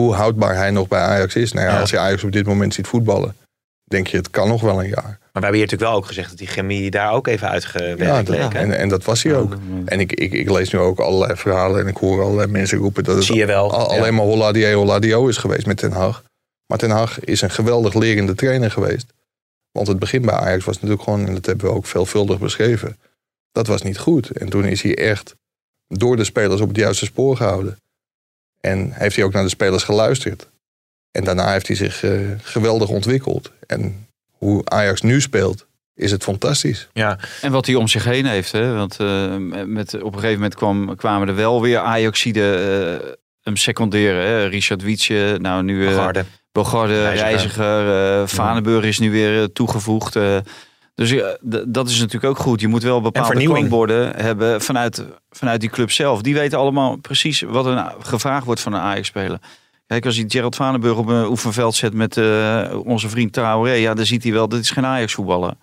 hoe houdbaar hij nog bij Ajax is. Nou ja, Ja. als je Ajax op dit moment ziet voetballen, denk je het kan nog wel een jaar. Maar we hebben hier natuurlijk wel ook gezegd dat die chemie daar ook even uitgewerkt Ja, dat- leek. hè? en, en dat was hij ook. En ik, ik, ik lees nu ook allerlei verhalen en ik hoor allerlei mensen roepen dat het Zie je wel. al- alleen maar holla holladio is geweest met Ten Hag. Maar Ten Hag is een geweldig lerende trainer geweest. Want het begin bij Ajax was natuurlijk gewoon, en dat hebben we ook veelvuldig beschreven, dat was niet goed. En toen is hij echt door de spelers op het juiste spoor gehouden. En heeft hij ook naar de spelers geluisterd. En daarna heeft hij zich eh, geweldig ontwikkeld. En hoe Ajax nu speelt, is het fantastisch. Ja. En wat hij om zich heen heeft. Hè? Want eh, met, op een gegeven moment kwam, kwamen er wel weer Ajaxide eh hem seconderen. Hè? Richard Wietse, nou nu... eh, Garde. Bogarde, Reiziger. Reiziger, eh Vanenburg is nu weer eh, toegevoegd. Eh. dus ja, d- dat is natuurlijk ook goed. Je moet wel bepaalde klankborden hebben vanuit, vanuit die club zelf. Die weten allemaal precies wat er gevraagd wordt van een Ajax-speler. Kijk, als hij Gerald Vanenburg op een oefenveld zet met eh, onze vriend Traoré... ja, dan ziet hij wel, dit is geen Ajax-voetballer.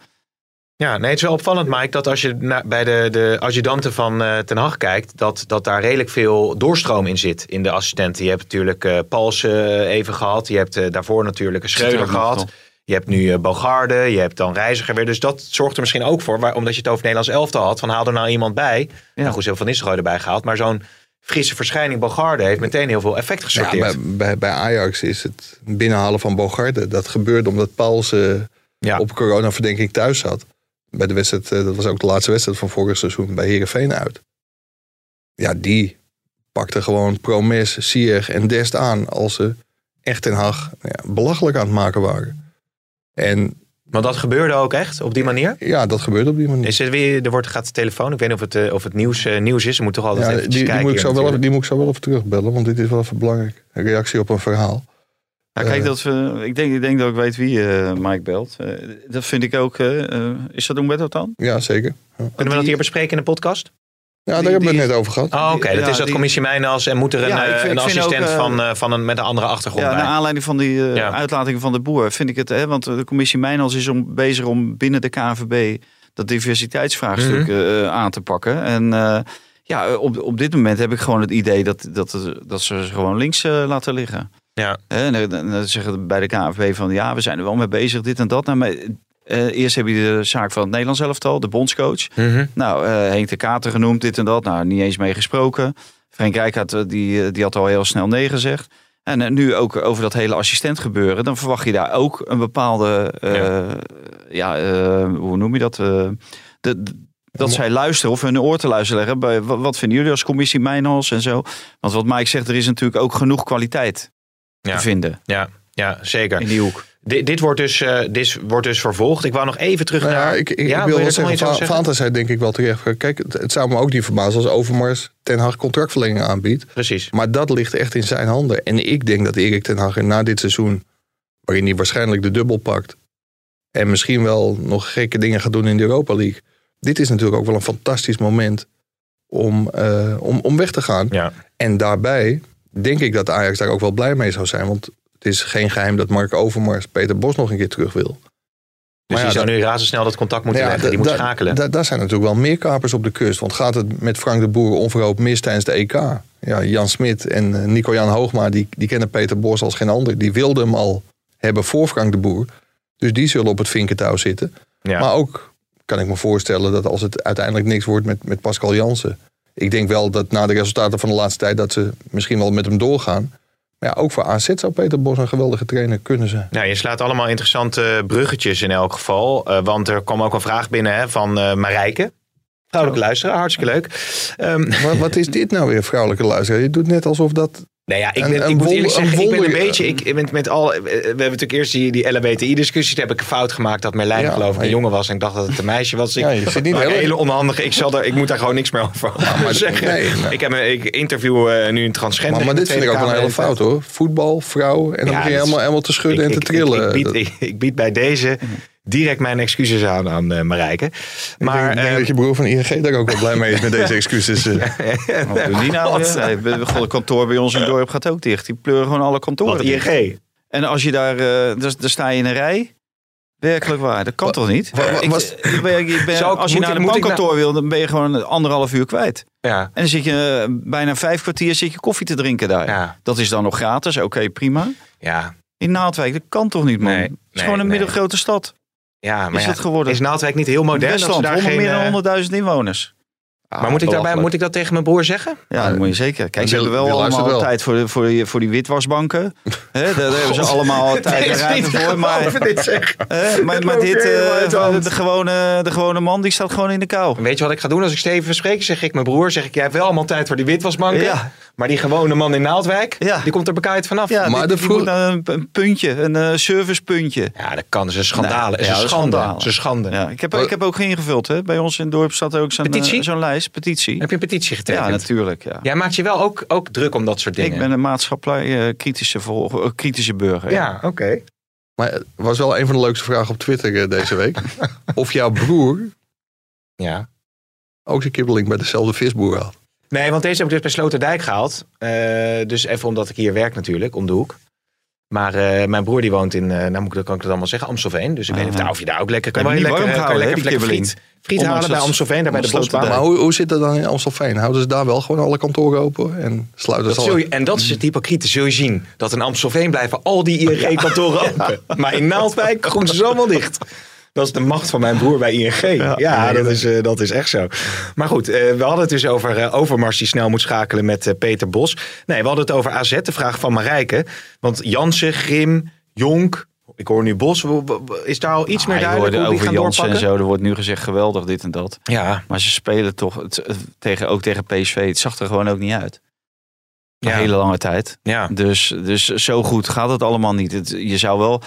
Ja, nee, het is wel opvallend, Mike, dat als je bij de, de adjudanten van eh, Ten Hag kijkt, dat, dat daar redelijk veel doorstroom in zit in de assistenten. Je hebt natuurlijk eh Pals eh, even gehad, je hebt eh, daarvoor natuurlijk een Schreuder gehad. Je hebt nu eh, Bogarde, je hebt dan Reiziger weer. Dus dat zorgt er misschien ook voor, waar, omdat je het over het Nederlands elftal had, van haal er nou iemand bij. Nou goed, hebben Van Nistelrooy erbij gehaald, maar zo'n frisse verschijning Bogarde heeft meteen heel veel effect Ja, gesorteerd. bij, bij, bij Ajax is het binnenhalen van Bogarde. Dat gebeurde omdat Pauls eh, Ja. op coronaverdenking thuis zat. Bij de wedstrijd, eh, dat was ook de laatste wedstrijd van vorig seizoen bij Herenveen uit. Ja, die pakte gewoon Promes, Sier en Dest aan als ze echt Ten Hag ja, belachelijk aan het maken waren. En Want dat gebeurde ook echt op die manier. ja, dat gebeurde op die manier. Is er weer, er wordt, gaat de telefoon, ik weet niet of het, eh, of het nieuws, eh, nieuws is. We moeten toch altijd Ja, even die, die, kijken. moet ik zo wel, even- die moet ik zo wel even terugbellen, want dit is wel even belangrijk. Een reactie op een verhaal. Ja, kijk, Eh. dat ik, denk, ik denk dat ik weet wie eh, Mike belt. Eh, dat vind ik ook... eh, eh, is dat Umberto dan? Ja, zeker. Ja. Kunnen we dat hier bespreken in de podcast? Ja, daar Die- hebben we het net over gehad. Oh, oké. Dat Ja, is dat die- commissie Mijnals en moet er een, Ja, ik eh, vind- een assistent ook, eh, van, eh, van een, met een andere achtergrond Ja, bij. naar aanleiding van die eh, Ja. uitlating van de boer vind ik het, hè, want de commissie Mijnals is om, bezig om binnen de KNVB dat diversiteitsvraagstuk Mhm. eh, aan te pakken. En eh, ja, op, op dit moment heb ik gewoon het idee dat, dat, dat ze gewoon links laten liggen. Ja. Hè, En dan, zeggen ze bij de KNVB van ja, we zijn er wel mee bezig, dit en dat. Nou, maar, eh, eerst heb je de zaak van het Nederlands elftal, de bondscoach. Mhm. Nou, eh, Henk de Kater genoemd, dit en dat. Nou, niet eens mee gesproken. Frank Rijkaard, eh, die, die had al heel snel nee gezegd. En nu ook over dat hele assistent gebeuren. Dan verwacht je daar ook een bepaalde, ja, hoe noem je dat? De, de- dat zij luisteren of hun oor te luisteren leggen. Bij, wat, wat vinden jullie als commissie Mijnhals en zo? Want wat Mike zegt, er is natuurlijk ook genoeg kwaliteit Ja. te vinden Ja, ja, zeker. in die hoek. Dit, dit, wordt dus, eh, dit wordt dus vervolgd. Ik wou nog even terug Nou ja, naar... ik, ik, Ja, ik wil wel zeggen, Va- zei denk ik wel terecht. Kijk, het, het zou me ook niet verbazen als Overmars Ten Hag contractverlenging aanbiedt. Precies. Maar dat ligt echt in zijn handen. En ik denk dat Erik Ten Hag na dit seizoen, waarin hij waarschijnlijk de dubbel pakt... en misschien wel nog gekke dingen gaat doen in de Europa League... dit is natuurlijk ook wel een fantastisch moment om, eh, om, om weg te gaan. Ja. En daarbij denk ik dat Ajax daar ook wel blij mee zou zijn. Want het is geen geheim dat Mark Overmars Peter Bos nog een keer terug wil. Dus ja, die zou dat- nu razendsnel dat contact moeten Ja, leggen. Die moet schakelen. da- Daar zijn natuurlijk wel meer kapers op de kust. Want gaat het met Frank de Boer onverhoopt mis tijdens de EK? Ja, Jan Smit en eh, Nico-Jan Hoogma, die, die kennen Peter Bos als geen ander. Die wilden hem al hebben voor Frank de Boer. Dus die zullen op het vinkentouw zitten. ja. Maar ook kan ik me voorstellen dat als het uiteindelijk niks wordt met, met Pascal Jansen. Ik denk wel dat na de resultaten van de laatste tijd dat ze misschien wel met hem doorgaan. Maar ja, ook voor AZ zou Peter Bos een geweldige trainer kunnen zijn. Nou, je slaat allemaal interessante bruggetjes in elk geval. Eh, want er kwam ook een vraag binnen hè, van eh Marijke. Vrouwelijke luisteraar, hartstikke leuk. Ehm, Wat, wat is dit nou weer, vrouwelijke luisteraar? Je doet net alsof dat Nou ja, ik, Een- ben, een ik moet eerlijk een zeggen, ik ben een beetje... Ik, met, met al, we hebben natuurlijk eerst die, die LHBTI-discussie. Toen heb ik een fout gemaakt dat Merlijn Ja, geloof ik een jongen was. En ik dacht dat het een meisje was. Ik, Ja, je zit niet een heel- hele onhandige... Ik, zal er, ik moet daar gewoon niks meer over maar- zeggen. nee. Ik, heb een, ik interview eh, nu een transgender. Maar, dit vind ik ook wel een hele fout hoor. Voetbal, vrouw. En dan begin je helemaal, helemaal te schudden en te trillen. Bied, ik bied bij deze direct mijn excuses aan aan eh, Marijke. maar ik denk eh, dat je broer van ING daar ook wel blij mee is met deze excuses. eh. Wat doen die nou Het kantoor bij ons in het dorp gaat ook dicht. Die pleuren gewoon alle kantoren wat dicht. ING. En als je daar, eh daar, daar sta je in een rij. Werkelijk waar, dat kan toch niet? Ik- was- ik ben- ik ben- Zou ik- als je naar een bankkantoor wil, dan ben je gewoon anderhalf uur kwijt. Ja, En dan zit je bijna vijf kwartier zit je koffie te drinken daar. ja, Dat is dan nog gratis, oké, prima. ja. In Naaldwijk, dat kan toch niet, man? Nee, het is nee, gewoon een nee. middelgrote stad. Ja maar is ja, het geworden? Is Naaldwijk niet heel modern? dat ze Westland, daar honderd- geen, meer dan eh, 100.000 inwoners. Maar moet ik, daarbij, moet ik dat tegen mijn broer zeggen? Ja, dat moet je zeker. Kijk, ze hebben wel allemaal wel. tijd voor, de, voor, die, voor die witwasbanken. Hè, daar, daar hebben ze allemaal tijd en ruimte voor. Maar, dit zeggen. hè, maar, dit, de eh, de, gewone, de gewone man, die staat gewoon in de kou. Weet je wat ik ga doen als ik Steven spreek? Zeg ik mijn broer, zeg ik, jij hebt wel allemaal tijd voor die witwasbanken. Ja. Maar die gewone man in Naaldwijk, Ja. die komt er bekaaid vanaf. Ja, Ja, Maar de die, vroeg- een, een puntje, een eh, servicepuntje. dat kan. Dat is een schandale. Nee, is ja, een schande. schandaal. Dat is een schande. Ja, ik, heb, ik heb ook ingevuld. Hè. Bij ons in het dorp staat er ook zo'n Petitie? eh, zo'n lijst, petitie. Heb je een petitie getekend? Ja, natuurlijk. Ja. Jij maakt je wel ook, ook druk om dat soort dingen. Ik ben een maatschappelijk eh, kritische, kritische burger. Ja, oké. Maar het was wel een van de leukste vragen op Twitter deze week. of jouw broer Ja. ook zijn kibbeling bij dezelfde visboer had. Nee, want deze heb ik dus bij Sloterdijk gehaald. Eh, dus even omdat ik hier werk natuurlijk, om de hoek. Maar eh, mijn broer die woont in, eh, nou moet ik, kan ik het allemaal zeggen, Amstelveen. Dus ik weet niet of, Ah. daar- of je daar ook lekker kan Kan je lekker, warm houden, lekker, lekker friet, halen bij Amstelveen, daar bij de Sloterdijk. bosbaan. Maar hoe, hoe zit dat dan in Amstelveen? Houden ze daar wel gewoon alle kantoren open en sluiten Dat ze al? je, en dat is het hypocriete. Zul je zien dat in Amstelveen blijven al die ING-kantoren open. Maar in Naaldwijk groeien ze allemaal dicht. Dat is de macht van mijn broer bij ING. Ja, dat, is, eh, dat is echt zo. Maar goed, eh, we hadden het dus over eh, Overmars die snel moet schakelen met Peter Bos. Nee, we hadden het over AZ, de vraag van Marijke. Want Jansen, Grim, Jonk, ik hoor nu Bos. Is daar al iets Ah, meer duidelijk hoe die over gaan Jansen en doorpakken? zo. Er wordt nu gezegd geweldig dit en dat. Ja, Maar ze spelen toch het, tegen, ook tegen PSV. Het zag er gewoon ook niet uit. Een Ja. hele lange tijd. ja. Dus, dus zo goed gaat het allemaal niet. Het, je zou wel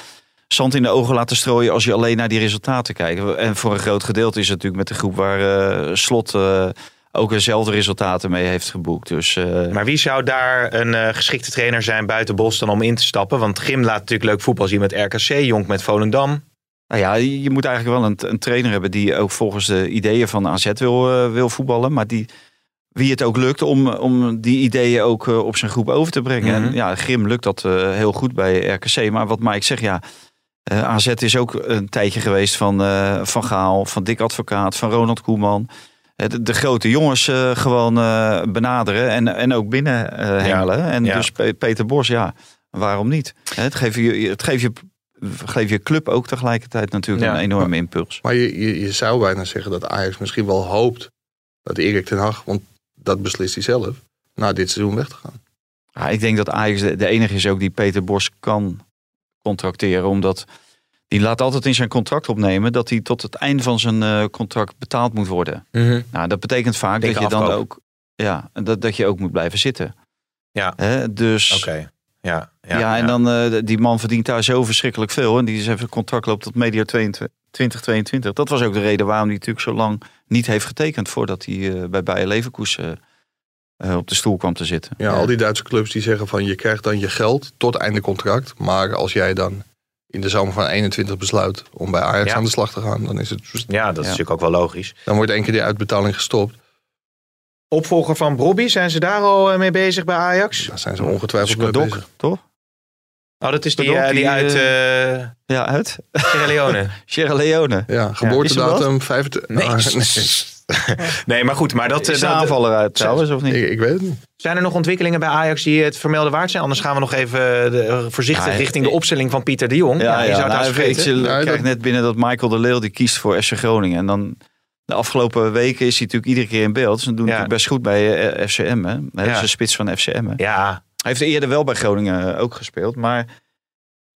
zand in de ogen laten strooien als je alleen naar die resultaten kijkt. En voor een groot gedeelte is het natuurlijk met de groep waar eh, Slot eh, ook dezelfde resultaten mee heeft geboekt. Dus eh, Maar wie zou daar een geschikte trainer zijn buiten Bos dan om in te stappen? Want Grim laat natuurlijk leuk voetbal zien met RKC, Jonk met Volendam. nou ja, je moet eigenlijk wel een, een trainer hebben die ook volgens de ideeën van AZ wil, wil voetballen. Maar die wie het ook lukt om, om die ideeën ook op zijn groep over te brengen. Mhm. En ja, Grim lukt dat heel goed bij RKC. Maar wat Mike zegt, ja, eh, AZ is ook een tijdje geweest van eh, Van Gaal, van Dick Advocaat, van Ronald Koeman. Eh, De, de grote jongens eh, gewoon eh, benaderen en, en ook binnen eh, hengelen. En ja. dus Pe- Peter Bos, ja, waarom niet? Hè, Het geeft je, het geeft je, geeft je club ook tegelijkertijd natuurlijk Ja. een enorme impuls. Maar je, je, je zou bijna zeggen dat Ajax misschien wel hoopt dat Erik ten Hag, want dat beslist hij zelf, na dit seizoen weg te gaan. Ja, ik denk dat Ajax de, de enige is ook die Peter Bos kan contracteren. Omdat die laat altijd in zijn contract opnemen dat hij tot het eind van zijn eh, contract betaald moet worden. Mhm. Nou, dat betekent vaak dat je dan ook, ja, dat, dat je ook moet blijven zitten. Ja. Hè, dus Oké. Ja, ja, ja, en dan eh, die man verdient daar zo verschrikkelijk veel. En die is even contract loopt tot medio 22 2022. Dat was ook de reden waarom hij natuurlijk zo lang niet heeft getekend voordat hij eh, bij Bayer Leverkusen eh, op de stoel kwam te zitten. Ja, al die Duitse clubs die zeggen van je krijgt dan je geld tot einde contract. Maar als jij dan in de zomer van 21 besluit om bij Ajax Ja. aan de slag te gaan, dan is het. ja, dat is natuurlijk ook wel logisch. Dan wordt één keer die uitbetaling gestopt. Opvolger van Brobby, zijn ze daar al eh, mee bezig bij Ajax? Daar zijn ze ongetwijfeld mee bezig. toch? Oh, dat is die, Skadok, eh, die die, uit eh Ja, uit Sierra Leone. Sierra Leone. Ja, geboortedatum 25. Nee. Ah, nee. nee, maar goed. Maar dat, Is de dat, aanvaller uit trouwens, of niet? Ik, ik weet het niet. zijn er nog ontwikkelingen bij Ajax die het vermelden waard zijn? Anders gaan we nog even de, eh, voorzichtig Ja, richting de opstelling van Pieter de Jong. Ja, je zou het nou, haast ik. Ja, krijg dat- net binnen dat Michael de Leeuw die kiest voor FC Groningen. En dan de afgelopen weken is hij natuurlijk iedere keer in beeld. Ze doen natuurlijk best goed bij eh, FCM. Hè? Hij Ja. is de spits van FCM. Ja, Hij heeft eerder wel bij Groningen eh, ook gespeeld. Maar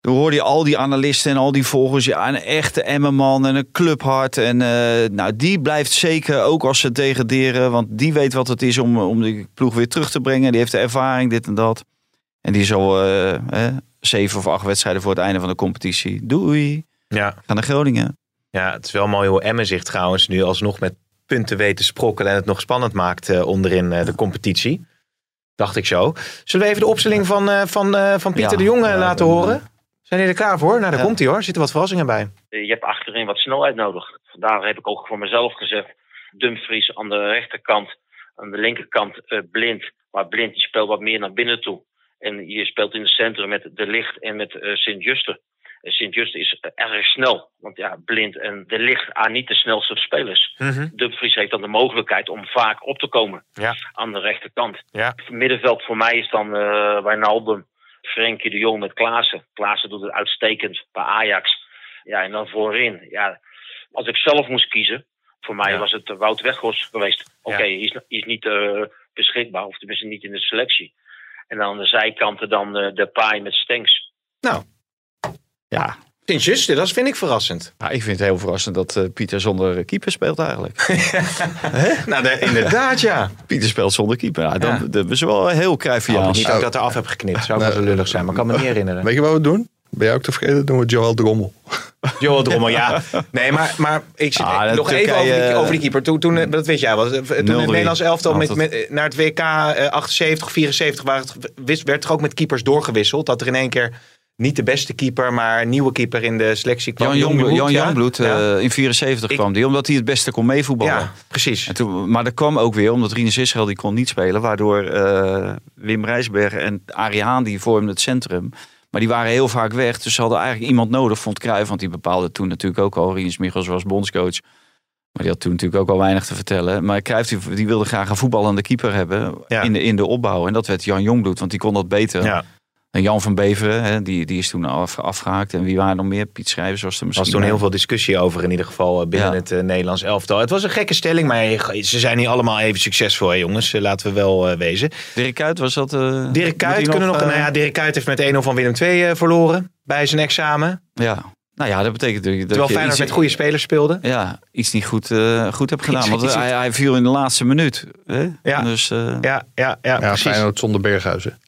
toen hoorde je al die analisten en al die volgers. Ja, een echte Emmerman en een clubhart. En eh, nou, die blijft zeker ook als ze degraderen. Want die weet wat het is om, om die ploeg weer terug te brengen. Die heeft de ervaring, dit en dat. En die zal eh, eh, zeven of acht wedstrijden voor het einde van de competitie. Doei, ja. ga naar Groningen. ja, het is wel mooi hoe Emmen zich trouwens nu alsnog met punten weet te sprokkelen. En het nog spannend maakt onderin de competitie. Dacht ik zo. Zullen we even de opstelling van, van, van Pieter Ja, de Jong laten dan, horen? Zijn jullie er klaar voor? Nou, daar Ja. komt hij hoor. Er zitten wat verrassingen bij. Eh, Je hebt achterin wat snelheid nodig. Vandaar heb ik ook voor mezelf gezegd. Dumfries aan de rechterkant. Aan de linkerkant eh, Blind. Maar Blind die speelt wat meer naar binnen toe. En je speelt in het centrum met De Licht en met eh, Sint-Juste. En Sint-Juste is erg snel. Want ja, Blind en De Licht aan niet de snelste spelers. Dumfries heeft dan de mogelijkheid om vaak op te komen Ja. aan de rechterkant. Ja. Het middenveld voor mij is dan eh Wijnaldum, Frenkie de Jong met Klaassen. Klaassen doet het uitstekend bij Ajax. Ja, en dan voorin. Ja, als ik zelf moest kiezen, voor mij Ja. was het eh, Wout Weghorst geweest. Oké, Ja. hij is, niet eh, beschikbaar, of tenminste niet in de selectie. En dan aan de zijkanten dan eh, de paai met Stenks. Nou, Ja, Sint-Juste, dat vind ik verrassend. nou, ik vind het heel verrassend dat eh, Pieter zonder keeper speelt eigenlijk. Nou, de- inderdaad ja. Pieter speelt zonder keeper. Ja, dan, Ja. Dat is wel heel Oh, Cruyffiaans. niet dat ik dat eraf heb geknipt. Zou ook wel zo lullig zijn, maar ik kan me niet herinneren. Weet je wat we doen? Ben jij ook tevreden? Doen we Joel Drommel. Joel Drommel, ja. Nee, maar, maar ik zit Ah, nog even over die, eh, over die keeper. Toen, toen, eh, dat weet jij wel. Toen het 0-3. Nederlands elftal met, Altijd. met, naar het WK eh, 78, 74 waar het, wist- werd er ook met keepers doorgewisseld. Dat er in één keer niet de beste keeper, maar nieuwe keeper in de selectie kwam. Jan Jongbloed, Jan ja. Jongbloed Ja. eh, in 74 Ik- kwam die, omdat hij het beste kon meevoetballen. Ja, precies. En toen, maar dat kwam ook weer omdat Rinus Israël die kon niet spelen. Waardoor eh, Wim Rijsberg en Arie Haan die vormden het centrum. Maar die waren heel vaak weg. Dus ze hadden eigenlijk iemand nodig, vond Cruijff. Want die bepaalde toen natuurlijk ook al. Rinus Michels was bondscoach. Maar die had toen natuurlijk ook al weinig te vertellen. Maar Cruijff die, die wilde graag een voetballende keeper hebben Ja. in, de, in de opbouw. En dat werd Jan Jongbloed, want die kon dat beter. Ja. En Jan van Beveren, hè, die, die is toen af, afgehaakt. En wie waren er nog meer? Piet Schrijvers was er Er misschien. was toen heel veel discussie over in ieder geval eh, binnen Ja. het eh, Nederlands elftal. Het was een gekke stelling, maar ze zijn niet allemaal even succesvol, hè, jongens. Eh, Laten we wel eh, wezen. Dirk Kuyt was dat... eh, Dirk Kuyt kunnen nog... nou ja, Dirk Kuyt heeft met 1-0 van Willem II eh, verloren bij zijn examen. ja. Nou ja, dat betekent dat Terwijl je Feyenoord iets- met goede spelers speelde. ja, iets niet goed, eh, goed heb gedaan. Iets- Want iets- hij, hij viel in de laatste minuut. Hè? Ja. Dus, eh, Ja, ja, ja, Ja, precies. Feyenoord zonder Berghuizen.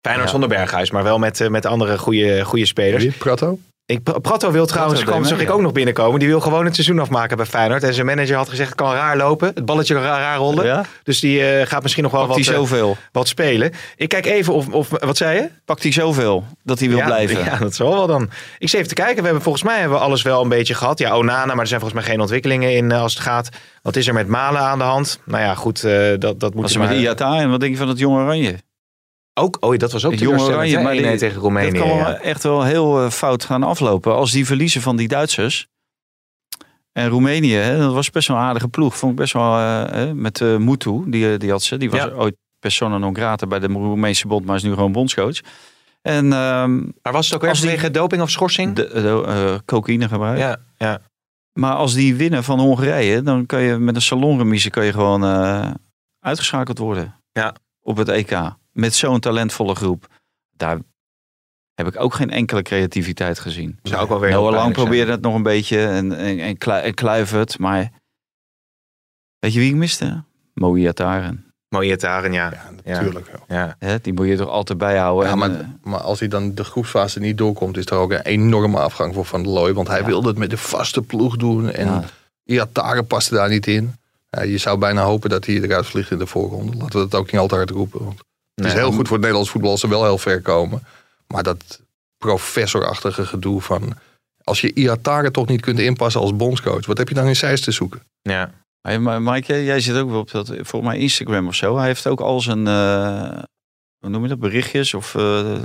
Feyenoord Ja. zonder Berghuis, maar wel met, eh, met andere goede, goede spelers. Wie? Prato? Ik, Prato wil trouwens, Prato kwam, zag ik ook nog binnenkomen. Die wil gewoon het seizoen afmaken bij Feyenoord. En zijn manager had gezegd, het kan raar lopen. Het balletje kan raar, raar rollen. Ja? Dus die eh, gaat misschien nog wel Pakt wat, eh, zoveel? wat spelen. Ik kijk even of, of... Wat zei je? Pakt hij zoveel dat hij wil ja, blijven? Ja, dat zal wel dan. Ik zit even te kijken. We hebben volgens mij hebben we alles wel een beetje gehad. Ja, Onana, maar er zijn volgens mij geen ontwikkelingen in als het gaat. Wat is er met Malen aan de hand? Nou ja, goed, eh, dat, dat moet Als je met. Iata en wat denk je van het Jong Oranje? Ook, oh, dat was ook Het Jong teleurstellend, Oranje, maar 1-1 die- tegen Roemenië. Dat kan wel ja. echt wel heel eh, fout gaan aflopen. Als die verliezen van die Duitsers. En Roemenië, hè, dat was best wel een aardige ploeg. Vond ik best wel eh, hè, met eh Mutu, die, eh, die had ze. Die was Ja. ooit persona non grata bij de Roemeense bond, maar is nu gewoon bondscoach. En ehm Maar was het ook die- vanwege doping of schorsing? de, de eh, cocaïne gebruik. Ja, ja. Maar als die winnen van Hongarije, dan kan je met een salonremise kan je gewoon eh, uitgeschakeld worden. Ja. Op het EK. Met zo'n talentvolle groep. Daar heb ik ook geen enkele creativiteit gezien. Zou ook wel weer heel Noah Lang probeerde het nog een beetje en, en, en, en Kluivert. Maar weet je wie ik miste? Mooi Ataren. Mooie Taren, ja. Ja, natuurlijk. wel. ja. Hè, Die moet je toch altijd bijhouden. Ja, en, maar, eh, maar als hij dan de groepsfase niet doorkomt, is er ook een enorme afgang voor Van der Looy. Want hij Ja. wilde het met de vaste ploeg doen. En Ja. Iatare paste daar niet in. Ja, je zou bijna hopen dat hij eruit vliegt in de voorronde. Laten we dat ook niet altijd hard roepen. Want het is heel goed voor het Nederlands voetbal als ze wel heel ver komen. Maar dat professorachtige gedoe van... Als je Iatare toch niet kunt inpassen als bondscoach... wat heb je dan in Zeist te zoeken? ja. Hey, maar Mike, jij zit ook wel op dat, volgens mij Instagram of zo. Hij heeft ook al zijn, eh, hoe noem je dat, berichtjes of eh,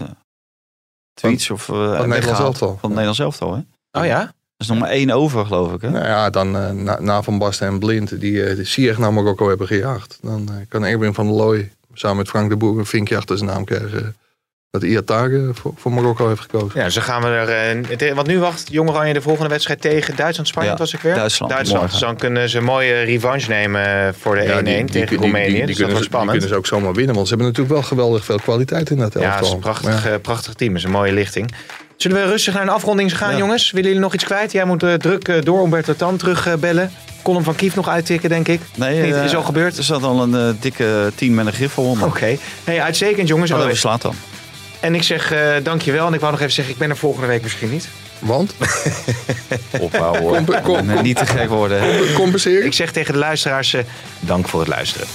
tweets of uh, het Nederlands elftal. Van het Nederlands elftal, hè? Er Oh ja? is nog maar één over, geloof ik, hè? Nou ja, dan eh, na, na Van Basten en Blind... die eh de Sieg naar Marokko hebben gejaagd. Dan eh, kan Erwin van der Looy samen met Frank de Boer... een vinkje achter zijn naam krijgen... dat Iatare voor, voor Marokko heeft gekozen. Ja, zo gaan we er... eh, want nu wacht Jong Oranje de volgende wedstrijd tegen Duitsland. Spanje Ja, was ik weer? Duitsland, Duitsland. Dus dan kunnen ze een mooie revanche nemen voor de 1-1 Ja, die- die- tegen die- Roemenië. Die, die, dus dat kunnen wordt ze, die spannend. kunnen ze ook zomaar winnen. Want ze hebben natuurlijk wel geweldig veel kwaliteit in dat ja, het elftal. is een prachtig, Ja. eh, prachtig team. Het is een mooie lichting. Zullen we rustig naar een afronding gaan, Ja. jongens? Willen jullie nog iets kwijt? Jij moet eh, druk eh, door Umberto Tan terugbellen. Column van Kief nog uittikken, denk ik. Nee, Niet, eh, is al gebeurd? Er zat al een dikke team met een griffel onder. Oké. Hey, uitstekend, jongens. Oh, we slaat dan. En ik zeg eh, dankjewel. En ik wou nog even zeggen, ik ben er volgende week misschien niet. Want? Ophouden hoor. Kom- kom- Nee, niet te gek worden. hè. Compenseren? Ik zeg tegen de luisteraars, eh, dank voor het luisteren.